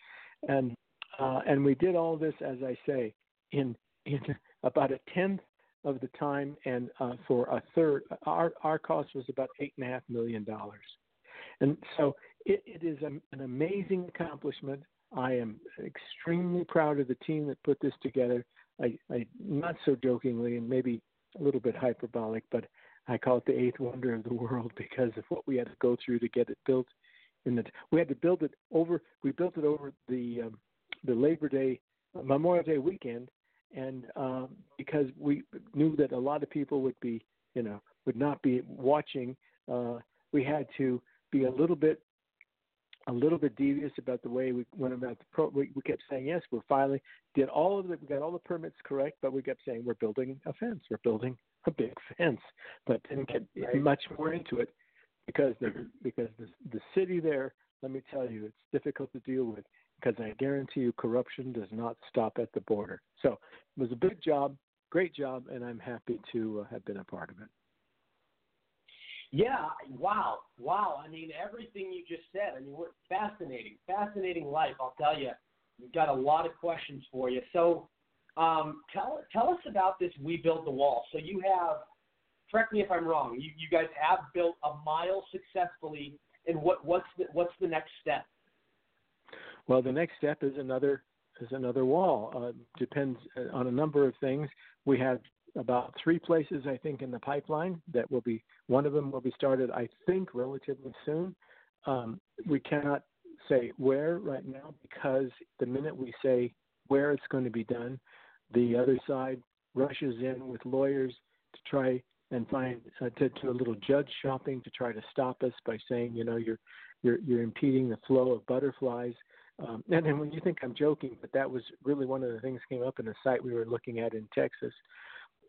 And uh, and we did all this, as I say, in in about a tenth of the time, and uh, for a third. Our our cost was about eight and a half million dollars, and so it, it is a, an amazing accomplishment. I am extremely proud of the team that put this together. I, I not so jokingly and maybe a little bit hyperbolic, but I call it the eighth wonder of the world because of what we had to go through to get it built. In the we had to build it over. We built it over the um, the Labor Day Memorial Day weekend, and um, because we knew that a lot of people would be, you know, would not be watching, uh, we had to be a little bit a little bit devious about the way we went about the pro. We, we kept saying yes, we're finally did all of it. We got all the permits correct, but we kept saying we're building a fence. We're building a big fence, but didn't get Right. much more into it because the because the the city there. Let me tell you, it's difficult to deal with because I guarantee you, corruption does not stop at the border. So it was a big job, great job, and I'm happy to uh, have been a part of it. Yeah, wow, wow. I mean, everything you just said. I mean, what fascinating, fascinating life. I'll tell you. We've got a lot of questions for you. So, um, tell tell us about this. We build the wall. So you have. Correct me if I'm wrong. You you guys have built a mile successfully. And what what's the what's the next step? Well, the next step is another is another wall. Uh, depends uh, on a number of things. We have about three places I think in the pipeline that will be. One of them will be started I think relatively soon. Um, we cannot say where right now because the minute we say where it's going to be done, the other side rushes in with lawyers to try and find uh, to, to a little judge shopping to try to stop us by saying, you know, you're you're you're impeding the flow of butterflies. Um, and then when you think I'm joking, but that was really one of the things came up in a site we were looking at in Texas.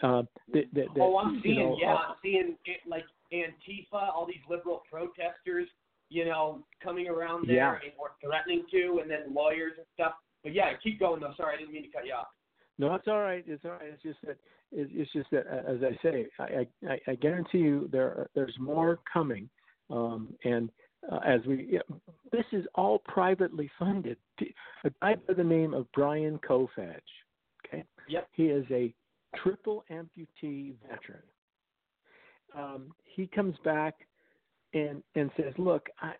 Uh, that, that, that, oh, I'm you seeing, know, yeah, I'm seeing like Antifa, all these liberal protesters, you know, coming around there Yeah. and or threatening to, and then lawyers and stuff. But yeah, keep going though. Sorry, I didn't mean to cut you off. No, it's all right. It's all right. It's just that it's, it's just that, as I say, I, I, I guarantee you there there's more coming. Um, and uh, as we, yeah, this is all privately funded. A guy by the name of Brian Kolfage. Okay. Yep. He is a triple amputee veteran. Um, he comes back and and says, "Look, I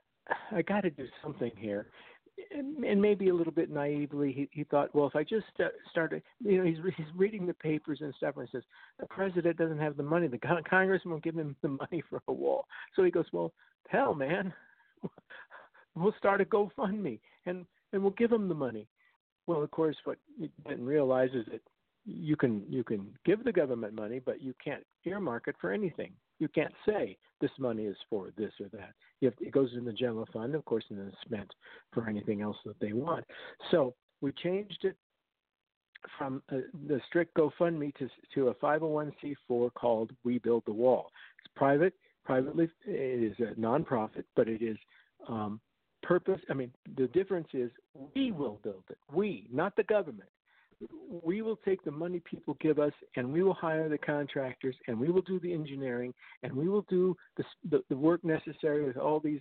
I got to do something here." And, maybe a little bit naively, he, he thought, well, if I just started, you know, he's he's reading the papers and stuff, and he says the president doesn't have the money. The con- Congress won't give him the money for a wall. So he goes, well, hell, man, we'll start a GoFundMe and and we'll give him the money. Well, of course, what you didn't realize is that you can you can give the government money, but you can't earmark it for anything. You can't say this money is for this or that. It goes in the general fund, of course, and then it's spent for anything else that they want. So we changed it from uh, the strict GoFundMe to to a 501c4 called We Build the Wall. It's private, privately. It is a nonprofit, but it is um, purpose. I mean, the difference is we will build it. We, not the government. We will take the money people give us, and we will hire the contractors, and we will do the engineering, and we will do the the, the work necessary with all these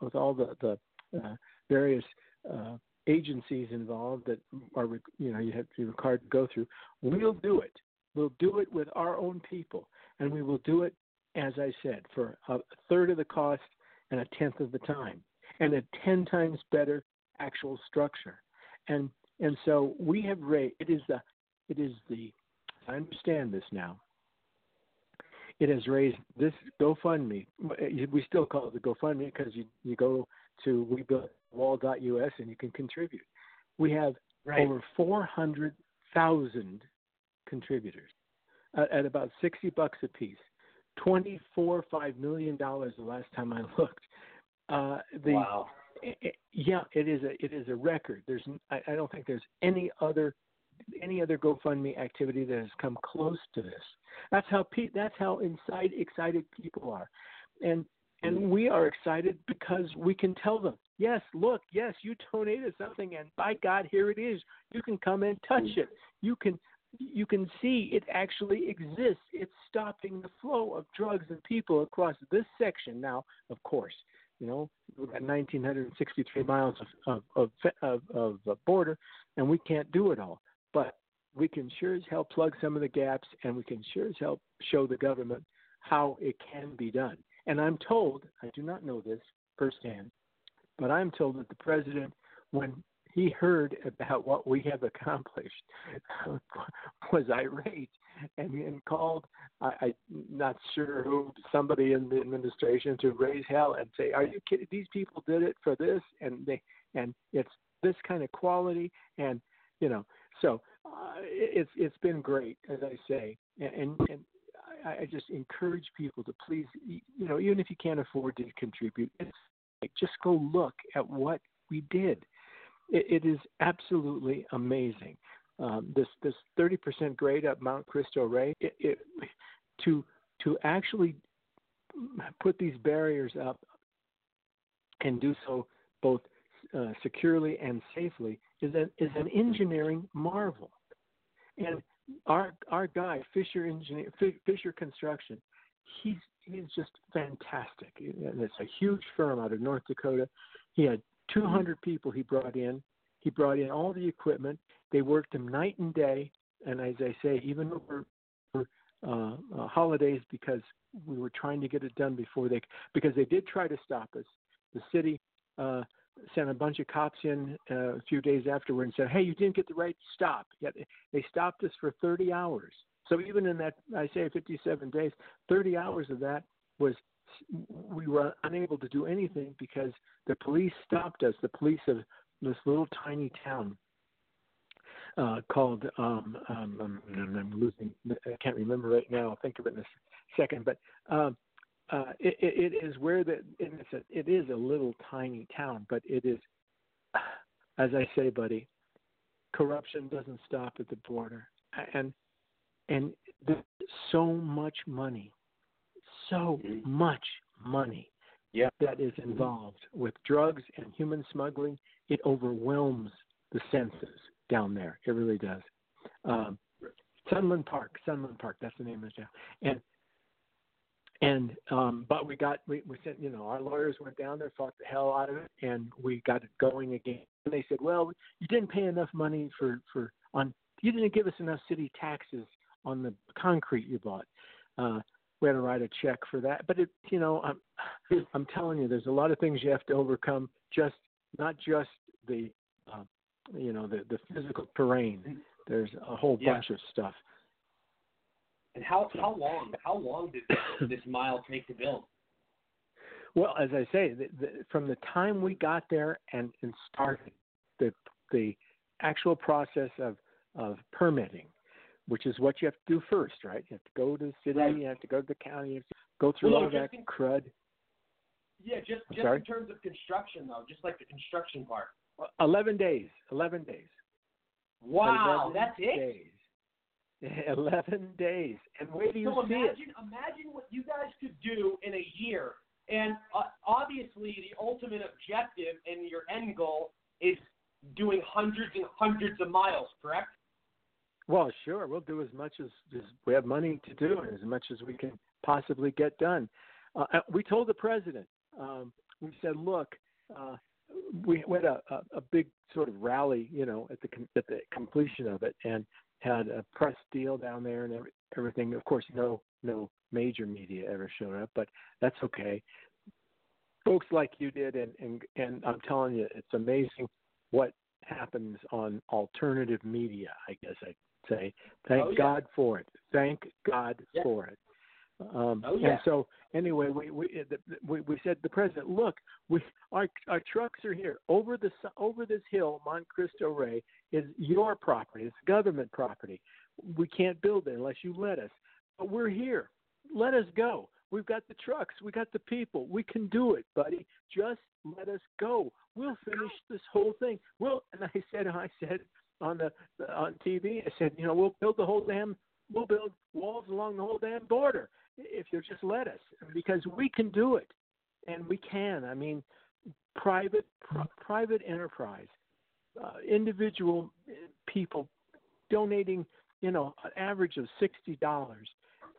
with all the the uh, various uh, agencies involved that are you know you have to required to go through. We'll do it. We'll do it with our own people, and we will do it, as I said, for a third of the cost and a tenth of the time, and a ten times better actual structure. And and so we have raised. It is the it is the I understand this now. It has raised this GoFundMe. We still call it the GoFundMe because you you go to webuildwall.us and you can contribute. We have Right. over 400,000 contributors at, at about 60 bucks a piece. 24 5 million dollars the last time I looked. Uh, the, Wow. Yeah, it is a it is a record. There's I, I don't think there's any other any other GoFundMe activity that has come close to this. That's how pe- that's how inside excited people are, and and mm-hmm. we are excited because we can tell them, yes, look, yes, you donated something, and by God, here it is. You can come and touch mm-hmm. it. You can you can see it actually exists. It's stopping the flow of drugs and people across this section. Now, of course, You know, we've got 1,963 miles of of, of of of uh, border, and we can't do it all. But we can sure as hell plug some of the gaps, and we can sure as hell show the government how it can be done. And I'm told, I do not know this firsthand, but I'm told that the president, when he heard about what we have accomplished, was irate and, and called, I, I'm not sure who, somebody in the administration to raise hell and say, "Are you kidding? These people did it for this, and they, and it's this kind of quality, and you know." So uh, it's it's been great, as I say, and and I, I just encourage people to please, you know, even if you can't afford to contribute, it's just go look at what we did. It, it is absolutely amazing. Um, this this 30% grade up Mount Cristo Rey, it, it, to to actually put these barriers up and do so both uh, securely and safely is an is an engineering marvel. And our our guy Fisher Engineer Fisher Construction, he's he's just fantastic. And it's a huge firm out of North Dakota. He had 200 people he brought in. He brought in all the equipment. They worked him night and day. And as I say, even over uh, uh, holidays, because we were trying to get it done before they, because they did try to stop us. The city uh, sent a bunch of cops in uh, a few days afterward and said, "Hey, you didn't get the right stop." Yet they stopped us for 30 hours. So even in that, I say 57 days, 30 hours of that was we were unable to do anything because the police stopped us. The police of this little tiny town uh, called um, um, I'm, I'm losing. I can't remember right now. I'll think of it in a second. But um, uh, it, it is where the it's a, it is a little tiny town, but it is, as I say, buddy, corruption doesn't stop at the border, and and there's so much money, so mm-hmm. much money yeah. that is involved with drugs and human smuggling. It overwhelms the senses down there. It really does. Um, Sunland Park, Sunland Park, that's the name of the town, and and um, but we got we, we sent you know our lawyers went down there fought the hell out of it and we got it going again and they said well you didn't pay enough money for for on you didn't give us enough city taxes on the concrete you bought uh we had to write a check for that. But it you know i'm i'm telling you there's a lot of things you have to overcome just not just the uh, you know the the physical terrain. There's a whole yeah. bunch of stuff. And how how long how long did this, this mile take to build? Well, as I say, the, the, from the time we got there and, and started the the actual process of of permitting, which is what you have to do first, right? You have to go to the city, right. you have to go to the county, you have to go through well, all that in, crud. Yeah, just I'm just sorry? in terms of construction though, just like the construction part. Eleven days. Eleven days. Wow, 11 that's it. Days. Eleven days, and where do you so see imagine, it? imagine what you guys could do in a year. And uh, obviously, the ultimate objective and your end goal is doing hundreds and hundreds of miles, correct? Well, sure. We'll do as much as, as we have money to do, and as much as we can possibly get done. Uh, we told the president. Um, we said, look, uh, we had a, a, big sort of rally, you know, at the at the completion of it, and had a press deal down there and every, everything. Of course, no no major media ever showed up, but that's okay. Folks like you did, and and and I'm telling you, it's amazing what happens on alternative media. I guess I'd say. Thank Oh, yeah. God for it. Thank God Yeah. for it. Um, Oh, yeah. And so anyway, we we, we we said to the president, look, we our our trucks are here over the over this hill, Mont Cristo Rey is your property. It's government property. We can't build it unless you let us. But we're here. Let us go. We've got the trucks. We got the people. We can do it, buddy. Just let us go. We'll finish this whole thing. We'll and I said I said on the on TV, I said, you know, we'll build the whole damn we'll build walls along the whole damn border if you'll just let us because we can do it and we can i mean private pri- private enterprise uh, individual people donating you know an average of sixty dollars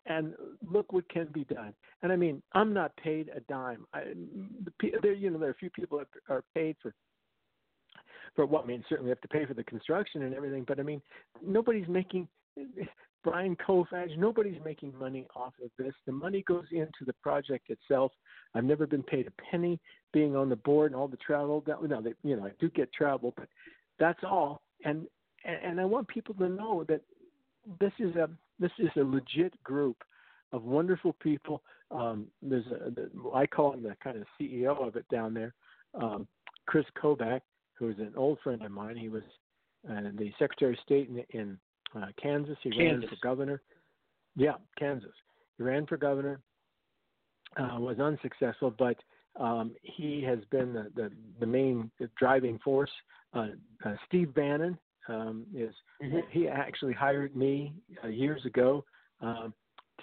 and look what can be done. And I mean, I'm not paid a dime. I, the, there, you know, there are a few people that are paid for for what I mean. Certainly, have to pay for the construction and everything, but I mean, nobody's making. Brian Kolfage, nobody's making money off of this. The money goes into the project itself. I've never been paid a penny being on the board and all the travel. That no, they, you know, I do get travel, but that's all. And and I want people to know that this is a this is a legit group of wonderful people. Um, there's a I call him the kind of CEO of it down there, um, Chris Kobach, who is an old friend of mine. He was uh, the Secretary of State in, in uh, Kansas. He Kansas. ran for governor. Yeah, Kansas. He ran for governor. Uh, was unsuccessful, but um, he has been the, the, the main driving force. Uh, uh, Steve Bannon um, is he actually hired me uh, years ago um,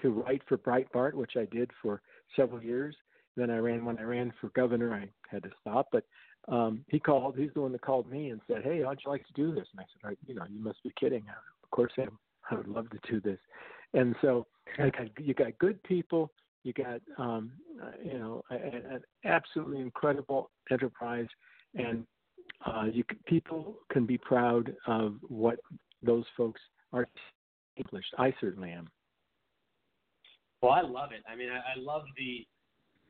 to write for Breitbart, which I did for several years. Then I ran when I ran for governor, I had to stop, but um, he called. He's the one that called me and said, "Hey, how'd you like to do this?" And I said, right, "You know, you must be kidding. Of course, I, I would love to do this." And so, I got, you got good people. You got, um, uh, you know, an absolutely incredible enterprise, and uh, you c- people can be proud of what those folks are accomplished. I certainly am. Well, I love it. I mean, I, I love the,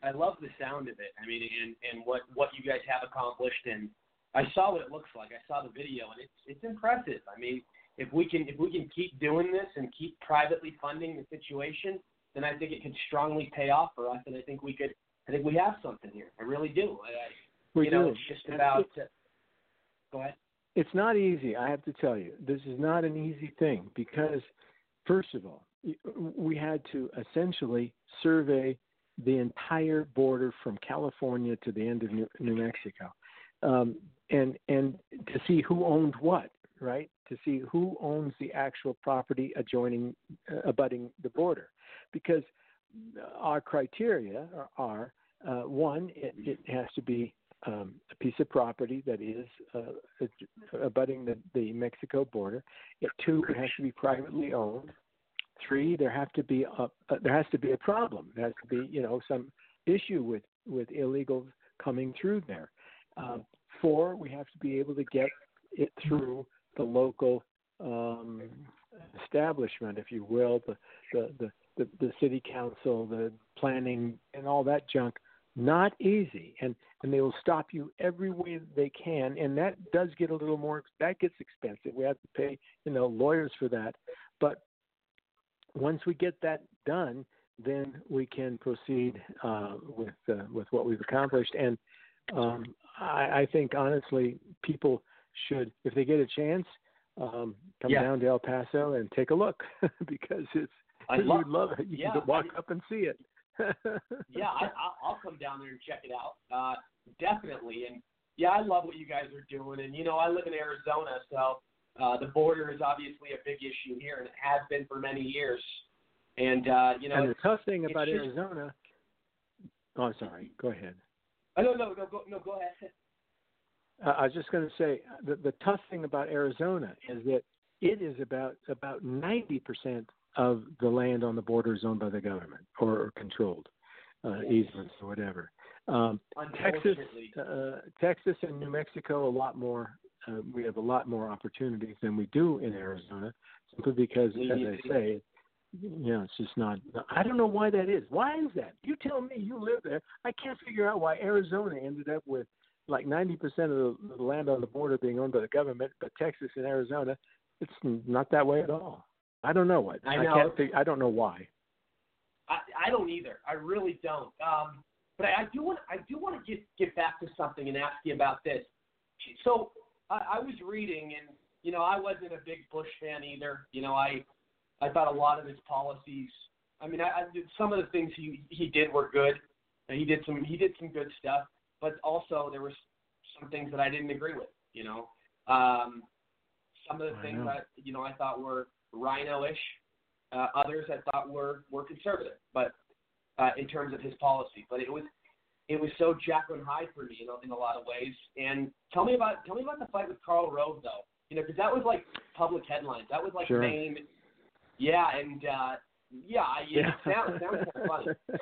I love the sound of it. I mean, and and what what you guys have accomplished, and I saw what it looks like. I saw the video, and it's it's impressive. I mean, if we can if we can keep doing this and keep privately funding the situation, then I think it could strongly pay off for us, and I think we could. I think we have something here. I really do. I, I, We you know, do. it's just about. go ahead. It's not easy, I have to tell you. This is not an easy thing because, first of all, we had to essentially survey the entire border from California to the end of New, New Mexico, um, and and to see who owned what, right? To see who owns the actual property adjoining, uh, abutting the border, because our criteria are, uh, one, it, it has to be um, a piece of property that is uh, abutting the, the Mexico border. Two, it has to be privately owned. Three, there have to be a, uh, there has to be a problem. There has to be you know some issue with with illegals coming through there. Um, four, we have to be able to get it through the local um, establishment, if you will, the the, the the the city council, the planning, and all that junk. Not easy, and and they will stop you every way they can, and that does get a little more. That gets expensive. We have to pay you know lawyers for that, but once we get that done, then we can proceed uh, with uh, with what we've accomplished. And um, I, I think honestly, people should, if they get a chance, um, come Yeah. down to El Paso and take a look because it's I you'd love- love it. You yeah, can walk I- up and see it. yeah, I, I'll, I'll come down there and check it out. Uh, definitely. And yeah, I love what you guys are doing. And you know, I live in Arizona, so uh, the border is obviously a big issue here, and it has been for many years. And uh, you know, and the tough thing about just- Arizona. Oh, I'm sorry. Go ahead. Oh, no, no, no, go, no, go ahead. Uh, I was just going to say the, the tough thing about Arizona is that it is about about ninety percent of the land on the border is owned by the government or, or controlled, uh, easements or whatever. Um, Texas, uh, Texas and New Mexico, a lot more. Uh, we have a lot more opportunities than we do in Arizona, simply because, as I say, you know, it's just not. I don't know why that is. Why is that? You tell me. You live there. I can't figure out why Arizona ended up with like 90% of the, land on the border being owned by the government, but Texas and Arizona, it's not that way at all. I don't know what. I know. can't. Fig- I don't know why. I, I don't either. I really don't. Um, but I, I do want I do want to get get back to something and ask you about this. So I, I was reading, and you know, I wasn't a big Bush fan either. You know, I I thought a lot of his policies. I mean, I, I did, some of the things he he did were good. And he did some he did some good stuff, but also there was some things that I didn't agree with. You know, um, some of the I things know. that you know I thought were RINO-ish. Uh, others I thought were were conservative, but uh, in terms of his policy. But it was it was so Jekyll and Hyde for me, you know, in a lot of ways. And tell me about tell me about the fight with Karl Rove, though. You know, because that was like public headlines. That was like Sure. main. Yeah, and uh, Yeah, Yeah. sounds, sounds kind of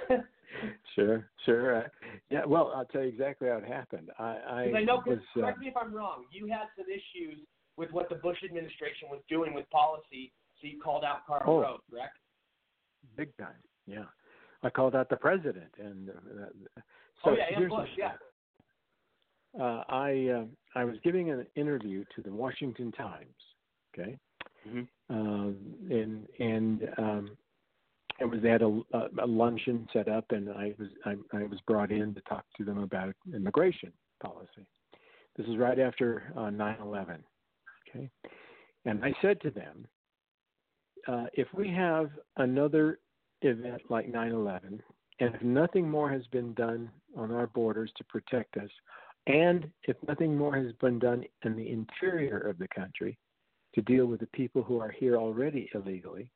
funny. sure, sure. Uh, yeah, well, I'll tell you exactly how it happened. I, I, Because I know, was. Uh, correct me if I'm wrong, you had some issues with what the Bush administration was doing with policy, so you called out Karl Oh. Rove, correct? big time. Yeah, I called out the president, and uh, uh, so oh, yeah, and here's Bush, yeah. uh, I uh, I was giving an interview to the Washington Times. Okay, um, and and um, it was they had a, a luncheon set up, and I was I, I was brought in to talk to them about immigration policy. This is right after uh, 9/11. Okay, and I said to them, uh, if we have another event like 9/11, and if nothing more has been done on our borders to protect us, and if nothing more has been done in the interior of the country to deal with the people who are here already illegally,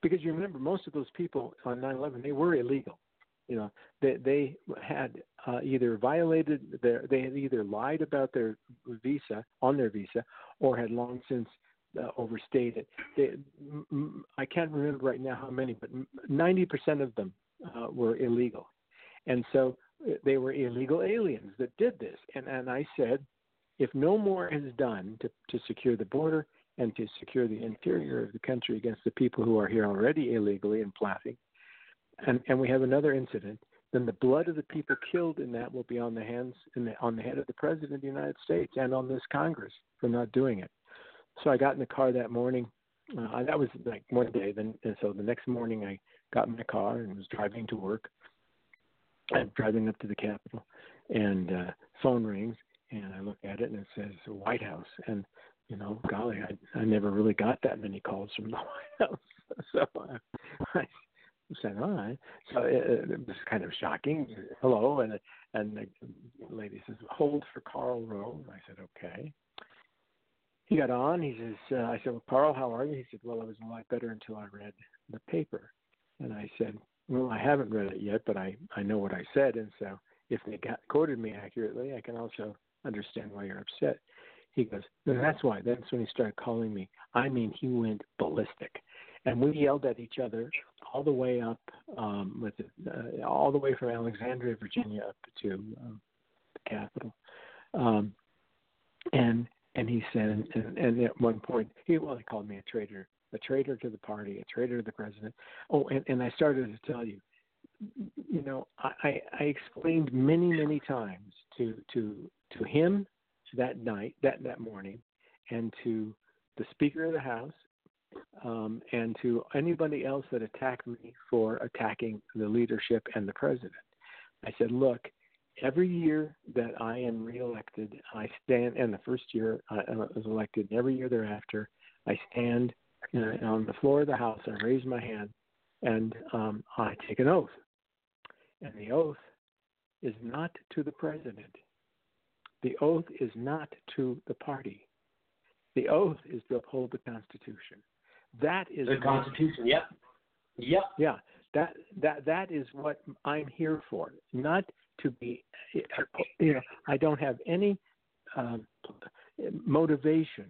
because you remember most of those people on 9/11 they were illegal. You know, they they had uh, either violated their they had either lied about their visa on their visa or had long since uh, overstayed it. They, m- m- I can't remember right now how many, but ninety percent of them uh, were illegal, and so uh, they were illegal aliens that did this. And and I said, if no more is done to to secure the border and to secure the interior of the country against the people who are here already illegally and plotting, and and we have another incident, then the blood of the people killed in that will be on the hands the, on the head of the president of the United States and on this Congress for not doing it. So I got in the car that morning. Uh, that was like one day. Then and so the next morning I got in my car and was driving to work. I'm driving up to the Capitol, and uh, phone rings, and I look at it and it says White House, and you know, golly, I I never really got that many calls from the White House, so I, I said, all right. So it, it was kind of shocking. Hello, and and the lady says, hold for Karl Rove. I said, okay. He got on. He says, uh, I said, well, Karl, how are you? He said, well, I was a lot better until I read the paper. And I said, well, I haven't read it yet, but I I know what I said, and so if they got, quoted me accurately, I can also understand why you're upset. He goes, that's why. That's when he started calling me. I mean, he went ballistic, and we yelled at each other all the way up, um, with it, uh, all the way from Alexandria, Virginia, up to um, the Capitol. Um, and and he said, and, and at one point, he well, he called me a traitor, a traitor to the party, a traitor to the president. Oh, and, and I started to tell you, you know, I, I explained many many times to to to him that night, that that morning, and to the Speaker of the House, um, and to anybody else that attacked me for attacking the leadership and the president. I said, look, every year that I am reelected, I stand, and the first year I was elected, and every year thereafter, I stand uh, on the floor of the House I raise my hand, and um, I take an oath. And the oath is not to the president. The oath is not to the party. The oath is to uphold the Constitution. That is The Constitution, yep. Yep. yeah, that that that is what I'm here for. Not to be, you know, I don't have any um, motivation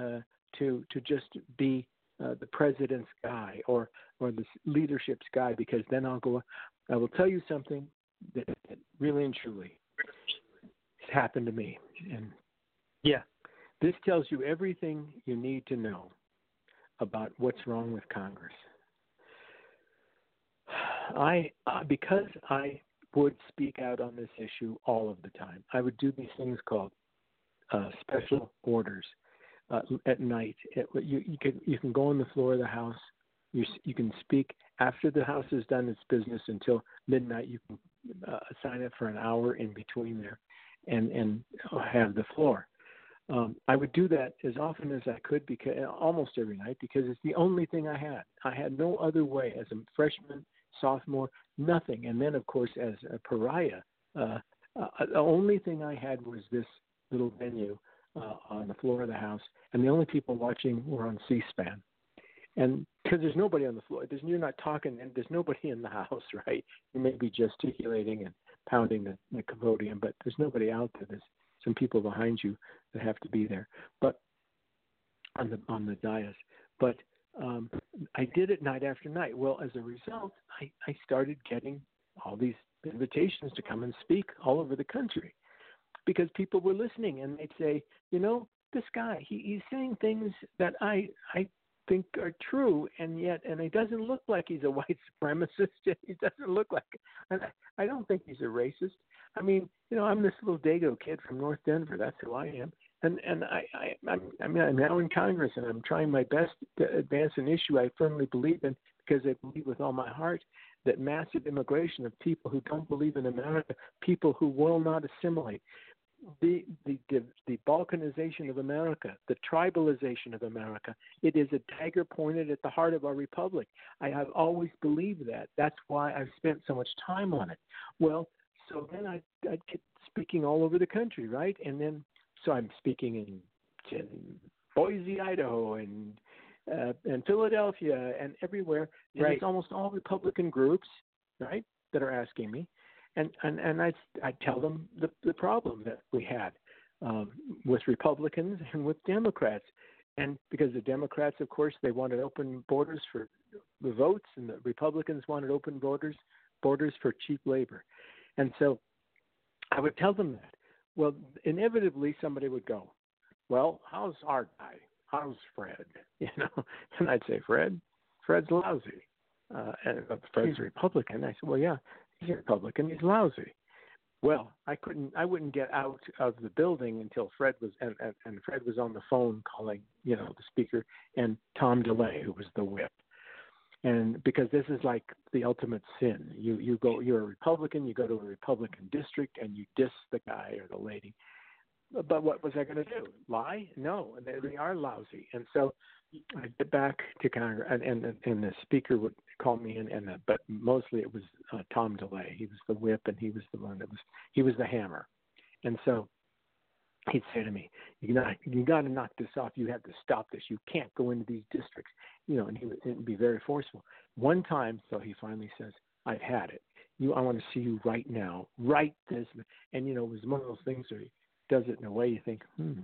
uh, to to just be uh, the president's guy or or the leadership's guy because then I'll go. I will tell you something that, that really and truly has happened to me, and yeah, this tells you everything you need to know about what's wrong with Congress. I uh, because I would speak out on this issue all of the time. I would do these things called uh, special orders uh, at night. It, you you can you can go on the floor of the House. You you can speak after the House has done its business until midnight. You can uh, sign up for an hour in between there, and and have the floor. Um, I would do that as often as I could because almost every night because it's the only thing I had. I had no other way as a freshman, sophomore, nothing. And then of course as a pariah, uh, uh, the only thing I had was this little venue uh, on the floor of the house, and the only people watching were on C-SPAN. And because there's nobody on the floor, there's, you're not talking, and there's nobody in the house, right? You may be gesticulating and pounding the, the podium, but there's nobody out there. There's some people behind you that have to be there, but on the on the dais. But um, I did it night after night. Well, as a result, I, I started getting all these invitations to come and speak all over the country because people were listening and they'd say, you know, this guy, he, he's saying things that I I think are true, and yet, and he doesn't look like he's a white supremacist. He doesn't look like, and I, I don't think he's a racist. I mean, you know, I'm this little Dago kid from North Denver. That's who I am. And and I I I'm, I mean I'm now in Congress and I'm trying my best to advance an issue I firmly believe in because I believe with all my heart that massive immigration of people who don't believe in America, people who will not assimilate, the, the the balkanization of America, the tribalization of America. It is a dagger pointed at the heart of our republic. I have always believed that. That's why I've spent so much time on it. Well, so then I I get speaking all over the country, right? And then so I'm speaking in, in Boise, Idaho, and uh, and Philadelphia, and everywhere. And Right. it's almost all Republican groups, right, that are asking me and and and I I tell them the the problem that we had um, with Republicans and with Democrats, and because the Democrats, of course, they wanted open borders for the votes, and the Republicans wanted open borders borders for cheap labor, and so I would tell them that. Well, inevitably somebody would go, well, how's our guy? How's Fred? You know, and I'd say Fred, Fred's lousy. Uh, and uh, Fred's Republican. I said, well, yeah, he's a Republican. He's lousy. Well, I couldn't. I wouldn't get out of the building until Fred was and, and, and Fred was on the phone calling, you know, the speaker and Tom DeLay, who was the whip. And because this is like the ultimate sin, you you go. You're a Republican. You go to a Republican district and you diss the guy or the lady. But what was I going to do? Lie? No, they, they are lousy. And so I get back to Congress, and, and and the speaker would call me in, and the, but mostly it was uh, Tom DeLay. He was the whip, and he was the one that was he was the hammer. And so he'd say to me, "You got you got to knock this off. You have to stop this. You can't go into these districts." You know, and he would be very forceful. One time, so he finally says, "I've had it. You, I want to see you right now. Right this." And you know, it was one of those things where he does it in a way you think, "Hmm."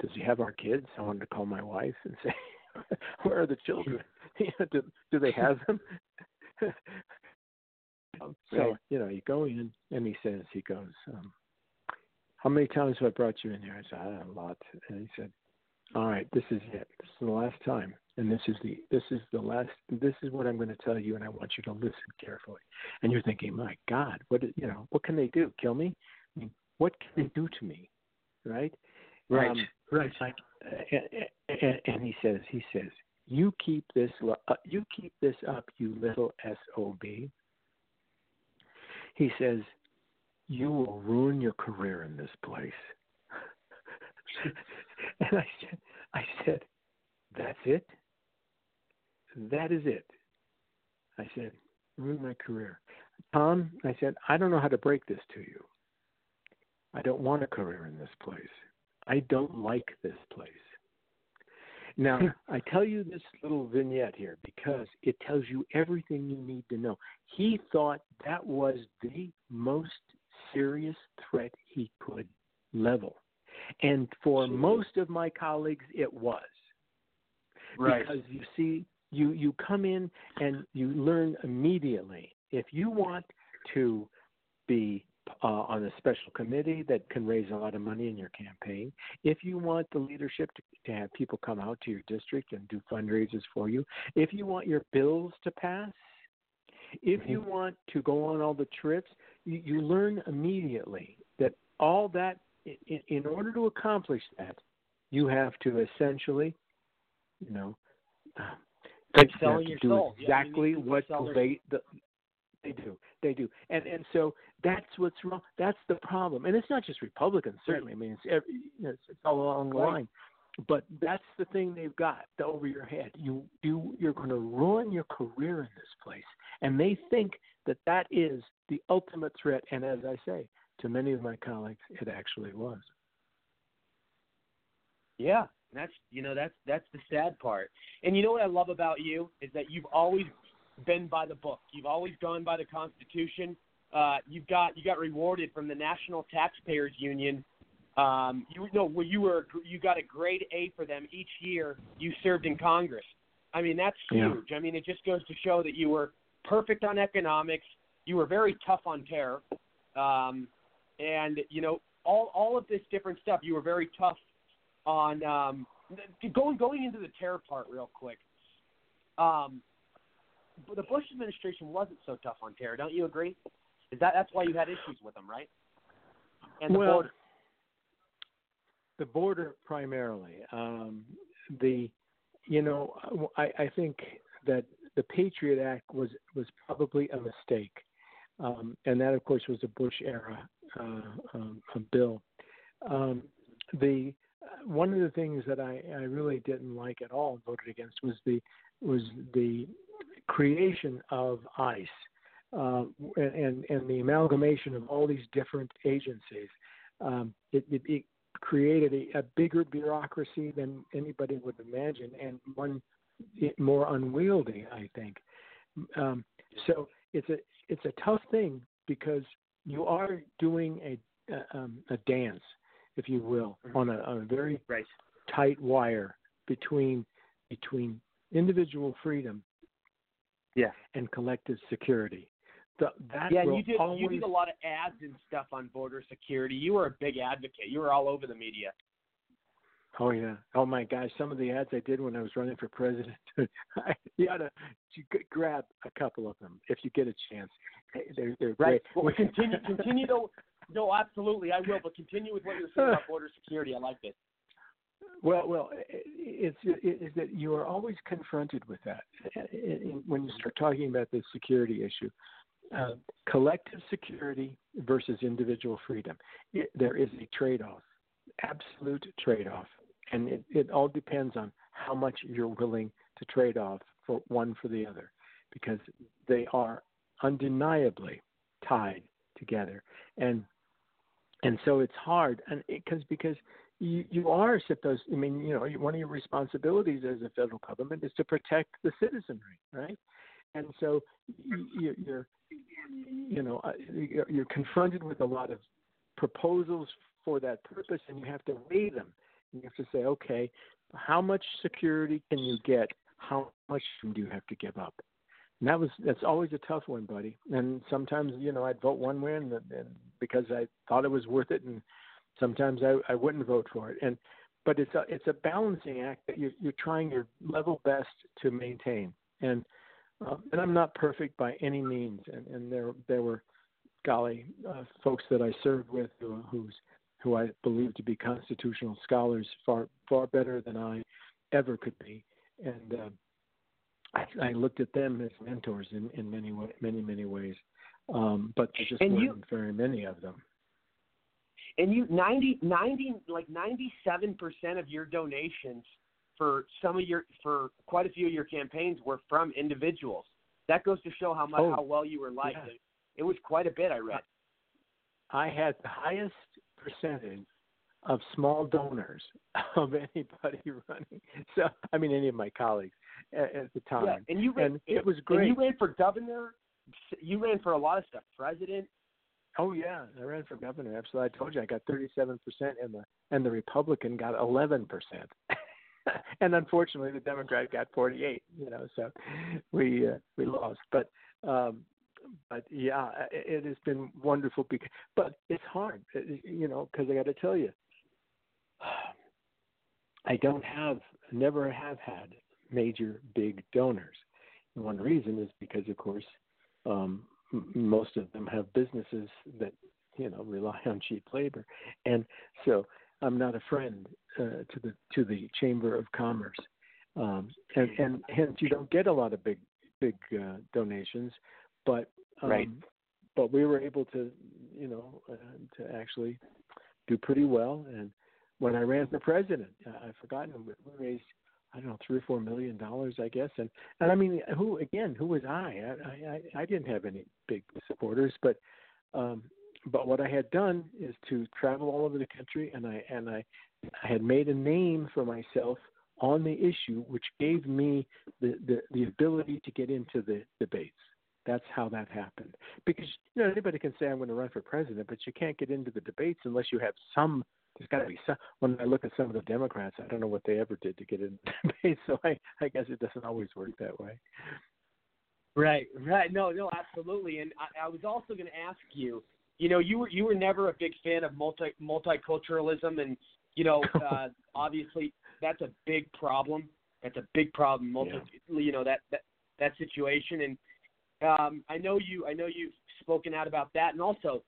Does he have our kids? I wanted to call my wife and say, "Where are the children? Do do they have them?" Um, so you know, you go in and he says, he goes, um, "How many times have I brought you in here?" I said, "Ah, "A lot." And he said, "All right, this is it. This is the last time, and this is the this is the last. This is what I'm going to tell you, and I want you to listen carefully." And you're thinking, "My God, what you know? What can they do? Kill me? I mean, what can they do to me?" Right? Right. Um, it's like, and, and he says, he says, "You keep this, uh, you keep this up, you little sob." He says, "You will ruin your career in this place." and I said, "I said, that's it. That is it." I said, "Ruin my career." Tom, I said, "I don't know how to break this to you. I don't want a career in this place. I don't like this place." Now, hmm. I tell you this little vignette here because it tells you everything you need to know. He thought that was the most serious threat he could level. And for most of my colleagues, it was. Right. Because you see, you, you come in and you learn immediately. If you want to be uh, on a special committee that can raise a lot of money in your campaign, if you want the leadership to, to have people come out to your district and do fundraisers for you, if you want your bills to pass, if you want to go on all the trips, you, you learn immediately that all that, in, in order to accomplish that, you have to essentially, you know, you have your to do soul. Exactly to what they the, they do they do. And and so that's what's wrong. That's the problem. And it's not just republicans certainly. I mean it's every you know, it's, it's all along the line. But that's the thing they've got over your head. You you you're going to ruin your career in this place. And they think that that is the ultimate threat. And as i say to many of my colleagues it actually was. Yeah, that's you know that's that's the sad part. And you know what I love about you is that you've always been by the book. You've always gone by the Constitution. Uh, you've got you got rewarded from the National Taxpayers Union. Um, you know where you were you got a grade A for them each year you served in Congress. I mean, that's Yeah. huge. I mean, it just goes to show that you were perfect on economics. You were very tough on terror, um, and you know all all of this different stuff. You were very tough on um, going going into the terror part real quick. Um, the Bush administration wasn't so tough on terror. Don't you agree? Is that that's why you had issues with them, right? And the well, border. the border primarily. Um, the, you know, I, I think that the Patriot Act was was probably a mistake, um, and that of course was a Bush era uh, um, a bill. Um, the one of the things that I, I really didn't like at all and voted against was the was the creation of ICE uh, and and the amalgamation of all these different agencies. Um, it, it, it created a, a bigger bureaucracy than anybody would imagine, and one it, more unwieldy, I think. Um, so it's a it's a tough thing because you are doing a a, um, a dance, if you will, on a, on a very right. tight wire between between individual freedom yeah. and collective security. The, that yeah, you did always you did a lot of ads and stuff on border security. You were a big advocate. You were all over the media. Oh yeah. Oh my gosh, some of the ads I did when I was running for president, you ought to you could grab a couple of them if you get a chance. They're they're Right. great. Well, continue continue to no, absolutely, I will. But continue with what you're saying about border security. I like this. Well, well, it's that you are always confronted with that when you start talking about the security issue. Uh, collective security versus individual freedom. It, there is a trade-off, absolute trade-off, and it, it all depends on how much you're willing to trade off for one for the other, because they are undeniably tied together, and and so it's hard, and because because you, you are supposed. I mean, you know, one of your responsibilities as a federal government is to protect the citizenry, right? And so you, you're, you know, uh, you're confronted with a lot of proposals for that purpose, and you have to weigh them. You have to say, okay, how much security can you get? How much do you have to give up? And that was that's always a tough one, buddy. And sometimes, you know, I'd vote one way, and, and because I thought it was worth it, and sometimes I, I wouldn't vote for it. And but it's a it's a balancing act that you're you're trying your level best to maintain. And uh, and I'm not perfect by any means. And, and there there were, golly, uh, folks that I served with who who's who I believe to be constitutional scholars far far better than I ever could be. And uh, I, I looked at them as mentors in, in many way, many many ways. Um, but there just And weren't you- very many of them. And you 90, 90 like ninety seven percent of your donations for some of your for quite a few of your campaigns were from individuals. That goes to show how much Oh, how well you were liked. yeah. It, it was quite a bit. I read. I had the highest percentage of small donors of anybody running. So I mean, any of my colleagues at, at the time. Yeah, and you ran, and it was And great. you ran for governor. You ran for a lot of stuff. President. Oh yeah, I ran for governor. Absolutely, I told you I got 37 percent, and the and the Republican got 11 percent. and unfortunately, the Democrat got 48. You know, so we uh, we lost. But um, but yeah, it, it has been wonderful. Because, but it's hard, uh, you know, because I got to tell you, I don't have, never have had major big donors. And one reason is because, of course, um, most of them have businesses that you know rely on cheap labor, and so I'm not a friend uh, to the to the Chamber of Commerce, um, and and hence you don't get a lot of big big uh, donations, but um, Right. But we were able to, you know, uh, to actually do pretty well. And when I ran for president, I've forgotten we raised I don't know three or four million dollars, I guess. And and I mean, who again? Who was I? I I, I didn't have any big supporters, but um, but what I had done is to travel all over the country, and I and I I had made a name for myself on the issue, which gave me the the, the ability to get into the debates. That's how that happened. Because you know anybody can say I'm going to run for president, but you can't get into the debates unless you have some there's got to be some. When I look at some of the Democrats, I don't know what they ever did to get in the debate. So I, I guess it doesn't always work that way. Right, right. No, no, absolutely. And I, I was also going to ask you. You know, you were you were never a big fan of multi multiculturalism, and you know, uh, obviously that's a big problem. That's a big problem. Multi, yeah. you know that that that situation, and um, I know you. I know you've spoken out about that, and also,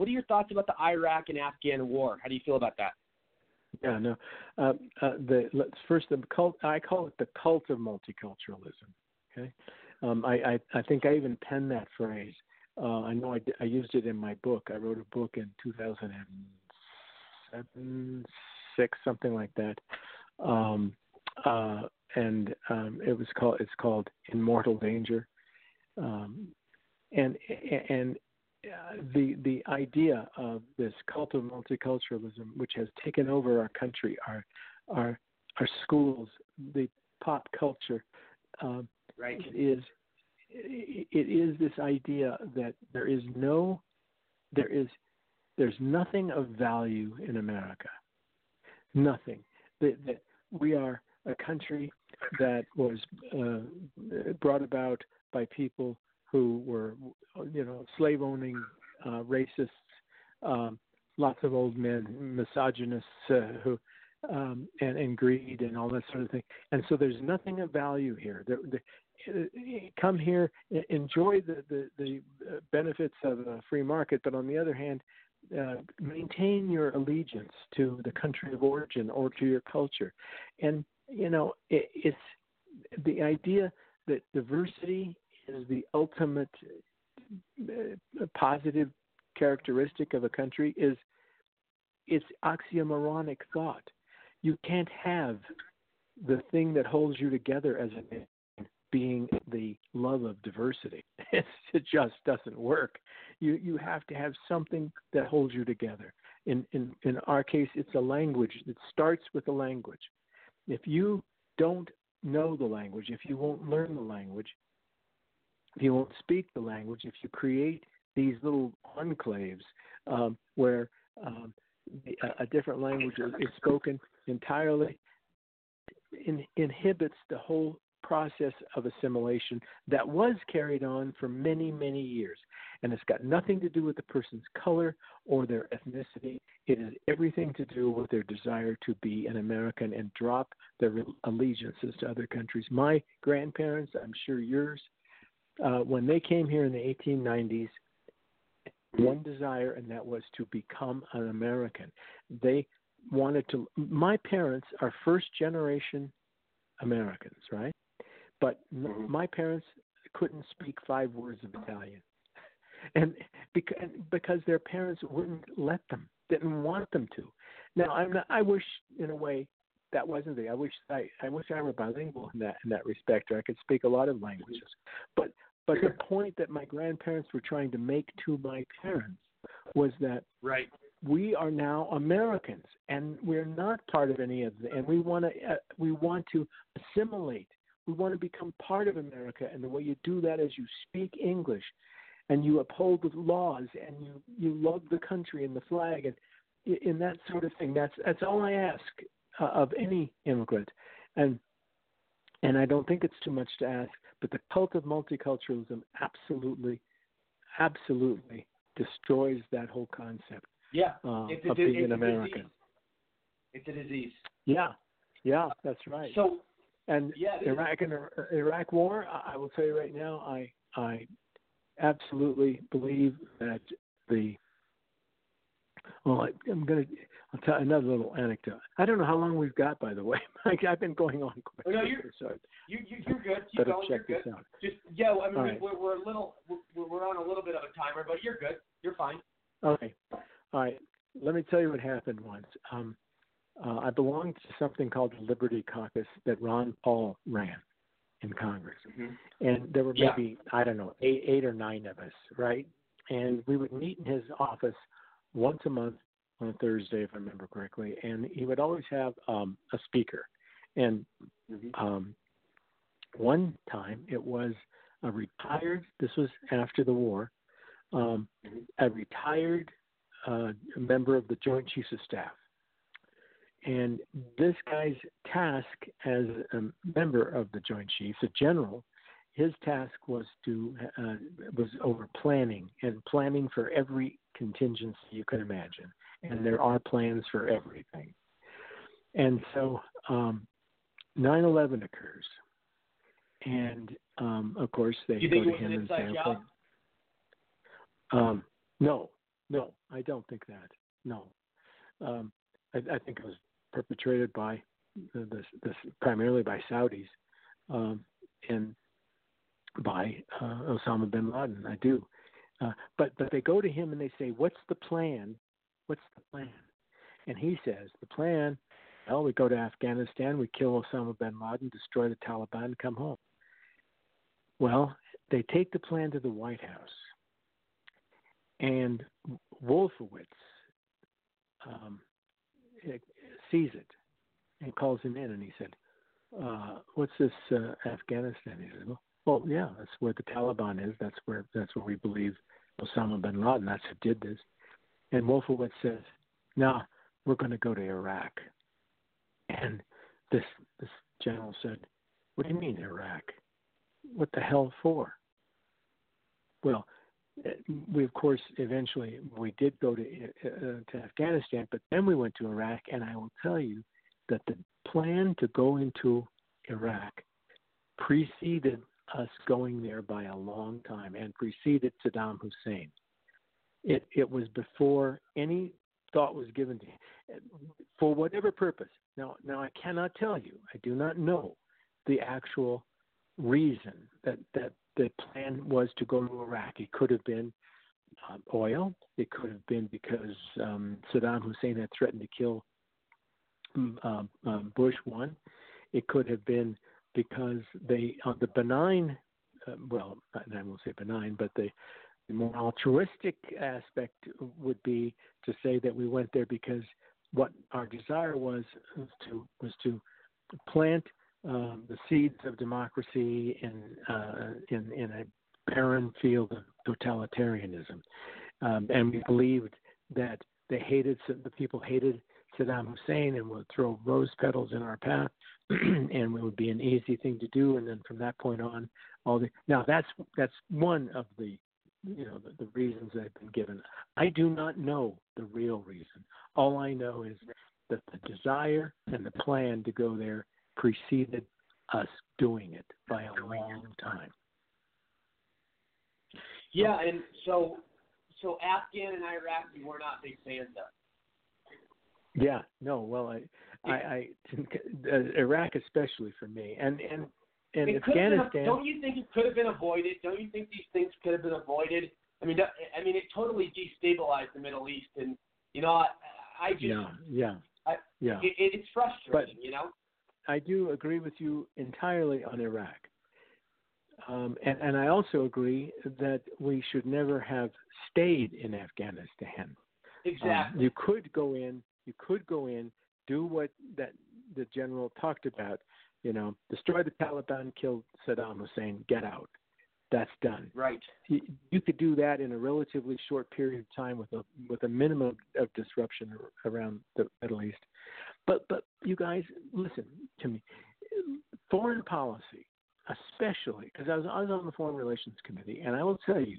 what are your thoughts about the Iraq and Afghan war? How do you feel about that? Yeah, no. Uh, uh, the let's first the cult. I call it the cult of multiculturalism. Okay, um, I, I I think I even penned that phrase. Uh, I know I, I used it in my book. I wrote a book in 2007, six, something like that. Um, uh, and um, it was called it's called In Mortal Danger, um, and and uh, the the idea of this cult of multiculturalism, which has taken over our country, our our our schools, the pop culture, uh, right, is it is this idea that there is no there is there's nothing of value in America, nothing. That, that we are a country that was uh, brought about by people who were, you know, slave owning uh, racists, um, lots of old men, misogynists uh, who, um, and, and greed and all that sort of thing. And so there's nothing of value here. The, the, come here, enjoy the, the, the benefits of a free market, but on the other hand, uh, maintain your allegiance to the country of origin or to your culture. And you know, it, it's the idea that diversity is the ultimate uh, positive characteristic of a country is it's oxymoronic thought. You can't have the thing that holds you together as a nation being the love of diversity. It just doesn't work. You you have to have something that holds you together. In in in our case, it's a language. It starts with a language. If you don't know the language, if you won't learn the language, if you won't speak the language, if you create these little enclaves um, where um, a, a, different language is spoken entirely, in, inhibits the whole process of assimilation that was carried on for many, many years. And it's got nothing to do with the person's color or their ethnicity. It has everything to do with their desire to be an American and drop their allegiances to other countries. My grandparents, I'm sure yours, uh, when they came here in the 1890s, one desire, and that was to become an American. They wanted to. My parents are first generation Americans, right? But mm-hmm. my parents couldn't speak five words of Italian, and because because their parents wouldn't let them, didn't want them to. Now I'm not. I wish in a way that wasn't the. I wish I I wish I were bilingual in that in that respect, or I could speak a lot of languages. But but the point that my grandparents were trying to make to my parents was that right. we are now Americans and we're not part of any of the and we want to uh, we want to assimilate. We want to become part of America, and the way you do that is you speak English, and you uphold the laws, and you you love the country and the flag, and in that sort of thing. That's that's all I ask uh, of any immigrant, and and I don't think it's too much to ask. But the cult of multiculturalism absolutely, absolutely destroys that whole concept. Yeah, uh, it's of a, being it's an American. It's a disease. Yeah, yeah, that's right. So and yeah, Iraq and Iraq War, I will tell you right now, I I absolutely believe that the well, I, I'm going to I'll tell another little anecdote. I don't know how long we've got, by the way. Mike, I've been going on quite. Oh, no, you're, so you, you, you're good. Keep going. Check you're good. Out. Just yeah, I mean, right. we're, we're a little we're, we're on a little bit of a timer, but you're good. You're fine. Okay. All right. Let me tell you what happened once. Um, uh, I belonged to something called the Liberty Caucus that Ron Paul ran in Congress, mm-hmm. and there were Yeah. maybe I don't know eight, eight or nine of us, right? And we would meet in his office once a month on a Thursday, if I remember correctly, and he would always have um, a speaker. And um, one time it was a retired. This was after the war. Um, a retired uh, member of the Joint Chiefs of Staff And this guy's task as a member of the Joint Chiefs, a general, his task was to uh, was over planning and planning for every contingency you can imagine. And there are plans for everything. And so um, 9/11 occurs, and um, of course they you go to him an and say, inside job? "Okay." Um, no, no, I don't think that. No, um, I, I think it was perpetrated by this, this primarily by Saudis um, and by uh, Osama bin Laden. I do, uh, but but they go to him and they say, "What's the plan? What's the plan?" And he says, "The plan." Well, we go to Afghanistan, we kill Osama bin Laden, destroy the Taliban, come home. Well, they take the plan to the White House, and Wolfowitz um, sees it and calls him in, and he said, uh, "What's this uh, Afghanistan?" He said, "Well, well, yeah, that's where the Taliban is. That's where that's where we believe Osama bin Laden. That's who did this." And Wolfowitz says, "No, we're going to go to Iraq." And this this general said, "What do you mean Iraq? What the hell for?" Well, we of course eventually we did go to uh, to Afghanistan, but then we went to Iraq, and I will tell you that the plan to go into Iraq preceded us going there by a long time and preceded Saddam Hussein. It it was before any thought was given to him for whatever purpose. Now now I cannot tell you. I do not know the actual reason that that the plan was to go to Iraq. It could have been um, oil. It could have been because um, Saddam Hussein had threatened to kill um, um, Bush one. It could have been because they uh, the benign, uh, well, I won't say benign, but the, the more altruistic aspect would be to say that we went there because what our desire was, was to was to plant um, the seeds of democracy in uh, in in a barren field of totalitarianism, um, and we believed that they hated the people hated Saddam Hussein and would throw rose petals in our path, and it would be an easy thing to do. And then from that point on, all the now that's that's one of the you know the, the reasons that have been given. I do not know the real reason. All I know is that the desire and the plan to go there preceded us doing it by a long time. Yeah, and so so Afghan and Iraqi were not big fans of. Yeah, no, well, I, I, I uh, Iraq especially for me, and and and It could been- Afghanistan. don't you think it could have been avoided? Don't you think these things could have been avoided? I mean, I mean, it totally destabilized the Middle East, and you know, I, I just, yeah, yeah, I, yeah. it, it's frustrating, you know. I do agree with you entirely on Iraq. Um, and, and I also agree that we should never have stayed in Afghanistan. Um, Exactly. you could go in, you could go in, do what that the general talked about, you know, destroy the Taliban, kill Saddam Hussein, get out. That's done. Right. You, you could do that in a relatively short period of time with a with a minimum of disruption around the Middle East. But but you guys listen to me. Foreign policy, especially because I was I was on the Foreign Relations Committee, and I will tell you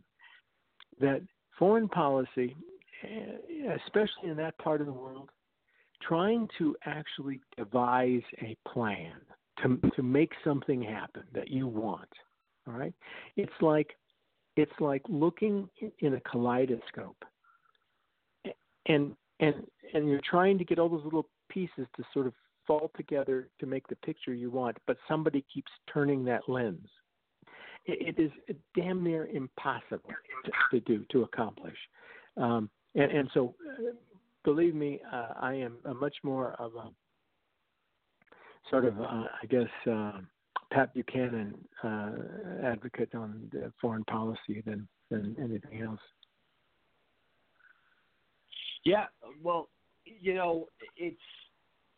that foreign policy, especially in that part of the world, trying to actually devise a plan to to make something happen that you want. All right, it's like it's like looking in a kaleidoscope, and and and you're trying to get all those little pieces to sort of fall together to make the picture you want, but somebody keeps turning that lens. It, is damn near impossible to, to do to accomplish, um, and and so uh, believe me, uh, I am a much more of a sort of, uh, I guess, uh, Pat Buchanan uh, advocate on the foreign policy than than anything else. Yeah, well, you know, it's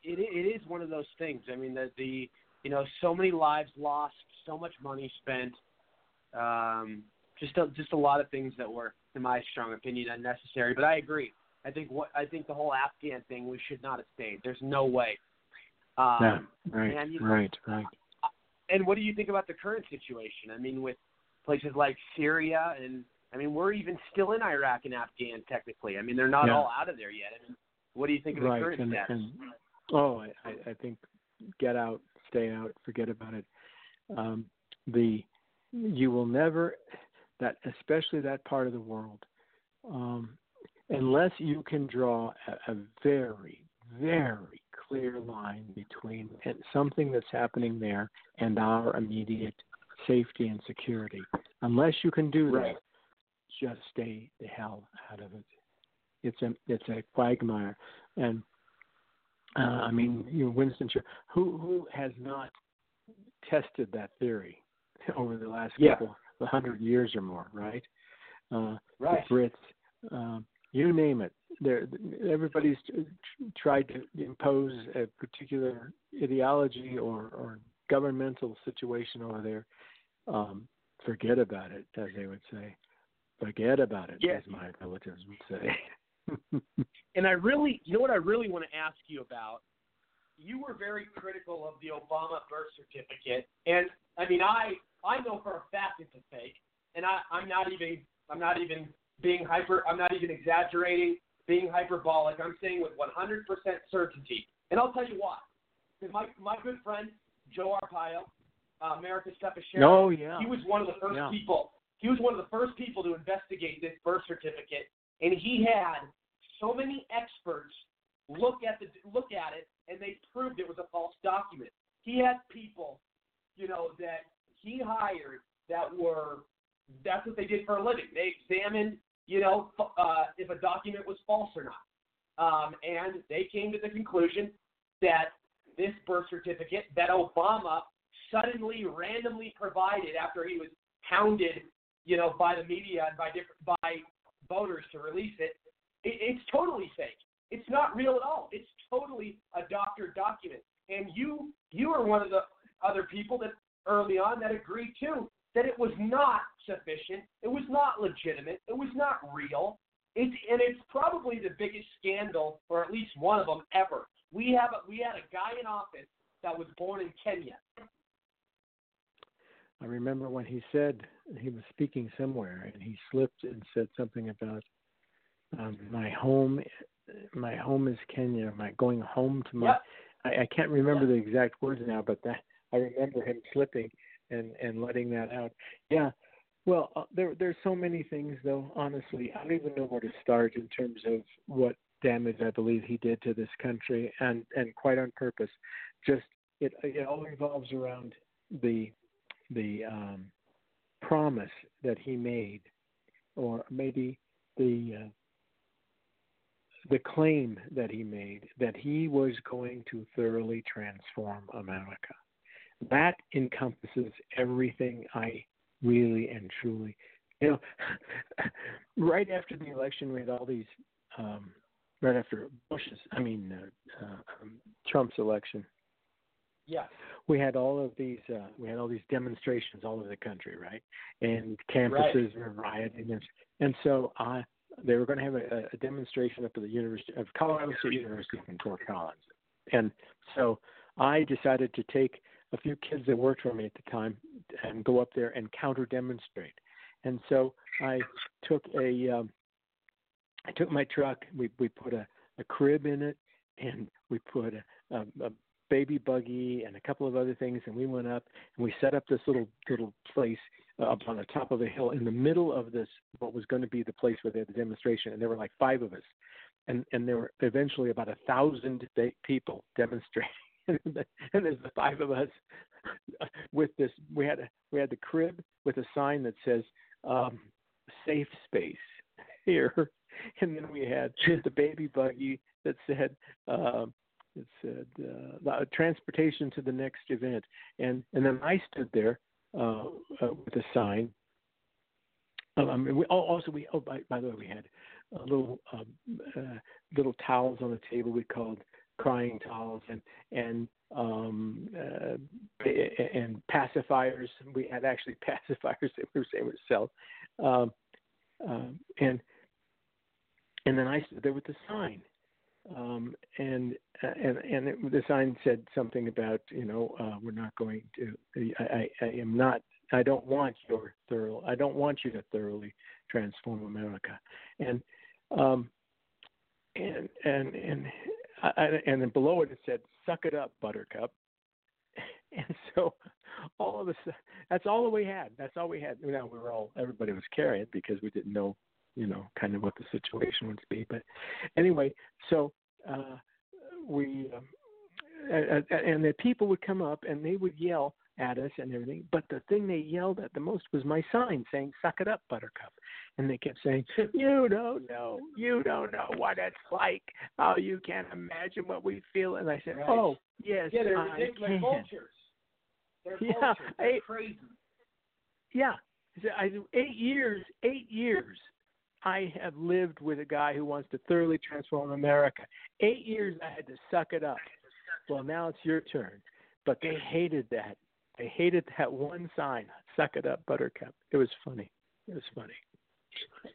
it it is one of those things. I mean, that the you know, so many lives lost, so much money spent, um, just a, just a lot of things that were, in my strong opinion, unnecessary. But I agree. I think what I think the whole Afghan thing we should not have stayed. There's no way. Um, yeah, right, and, you know, right, right. And what do you think about the current situation? I mean, with places like Syria and I mean, we're even still in Iraq and Afghan technically. I mean, they're not Yeah. all out of there yet. I mean, what do you think of the current and, status? and oh, I, I I think get out, stay out, forget about it. Um, the you will never that especially that part of the world um, unless you can draw a, a very very clear line between something that's happening there and our immediate safety and security unless you can do Right. that just stay the hell out of it it's a it's a quagmire and uh, I mean, you know, Winston Churchill, who who has not tested that theory over the last Yeah. couple of hundred years or more, right? Uh, Right. The Brits, um, you name it. There, everybody's tried to impose a particular ideology or, or governmental situation over there. Um, forget about it, as they would say. Forget about it, as my relatives would say. And I really, you know what I really want to ask you about? You were very critical of the Obama birth certificate, and I mean, I I know for a fact it's a fake, and I I'm not even I'm not even being hyper I'm not even exaggerating, being hyperbolic. I'm saying with 100% certainty, and I'll tell you why. Because my my good friend Joe Arpaio, uh, America Stepashero, Oh, yeah. he was one of the first Yeah. people. He was one of the first people to investigate this birth certificate, and he had so many experts look at the look at it, and they proved it was a false document. He had people, you know, that he hired that were that's what they did for a living. They examined, you know, uh, if a document was false or not, um, and they came to the conclusion that this birth certificate that Obama suddenly randomly provided after he was hounded, you know, by the media and by different by voters to release it, it it's totally fake. It's not real at all. It's totally a doctor document. And you you are one of the other people that early on that agreed too that it was not sufficient. It was not legitimate. It was not real. It's and it's probably the biggest scandal, or at least one of them ever. We have a, we had a guy in office that was born in Kenya. I remember when he said he was speaking somewhere and he slipped and said something about um, my home. My home is Kenya. My going home to my. Yep. I, I can't remember the exact words now, but that I remember him slipping and and letting that out. Yeah. Well, uh, there there's so many things though. Honestly, I don't even know where to start in terms of what damage I believe he did to this country, and and quite on purpose. Just it it all revolves around the the um, promise that he made, or maybe the uh, the claim that he made that he was going to thoroughly transform America. That encompasses everything I really and truly, you know, right after the election, we had all these, um, right after Bush's, I mean, uh, uh, um, Trump's election, Yeah. we had all of these uh, we had all these demonstrations all over the country, right? And campuses were rioting, and and so I they were going to have a, a demonstration up at the University of Colorado State University in Fort Collins, and so I decided to take a few kids that worked for me at the time and go up there and counter demonstrate, and so I took a um, I took my truck. We we put a, a crib in it, and we put a, a, a baby buggy and a couple of other things, and we went up and we set up this little little place uh, up on the top of a hill in the middle of this what was going to be the place where they had the demonstration, and there were like five of us, and and there were eventually about a thousand people demonstrating, and there's the five of us with this. We had a, we had the crib with a sign that says um, "safe space" here, and then we had the baby buggy that said. Um, it said uh, uh, transportation to the next event, and and then I stood there uh, uh, with a sign. Um, we, also we oh by, by the way we had a little um, uh, little towels on the table we called crying towels and and um, uh, and pacifiers. We had actually pacifiers that we were saying would sell, um, um, and and then I stood there with the sign, um, and and and it, the sign said something about you know uh, we're not going to. I, I, I am not. I don't want your thorough. I don't want you to thoroughly transform America, and um, and and and I, and then below it it said "Suck it up, Buttercup." And so, all of us, that's all we had. That's all we had. Now we were all everybody was carrying it because we didn't know, you know, kind of what the situation would be. But anyway, so uh, we um, and, and the people would come up and they would yell at us and everything. But the thing they yelled at the most was my sign saying "Suck it up, Buttercup," and they kept saying, "You don't know, you don't know what it's like. Oh, you can't imagine what we feel." And I said, Right. "Oh, yes, yeah, they're I ridiculous can." vultures. They're Yeah, vultures. They're I- crazy. Yeah, I eight years, eight years. I have lived with a guy who wants to thoroughly transform America. Eight years I had to suck it up. Well, now it's your turn. But they hated that. They hated that one sign, "Suck it up, Buttercup." It was funny. It was funny.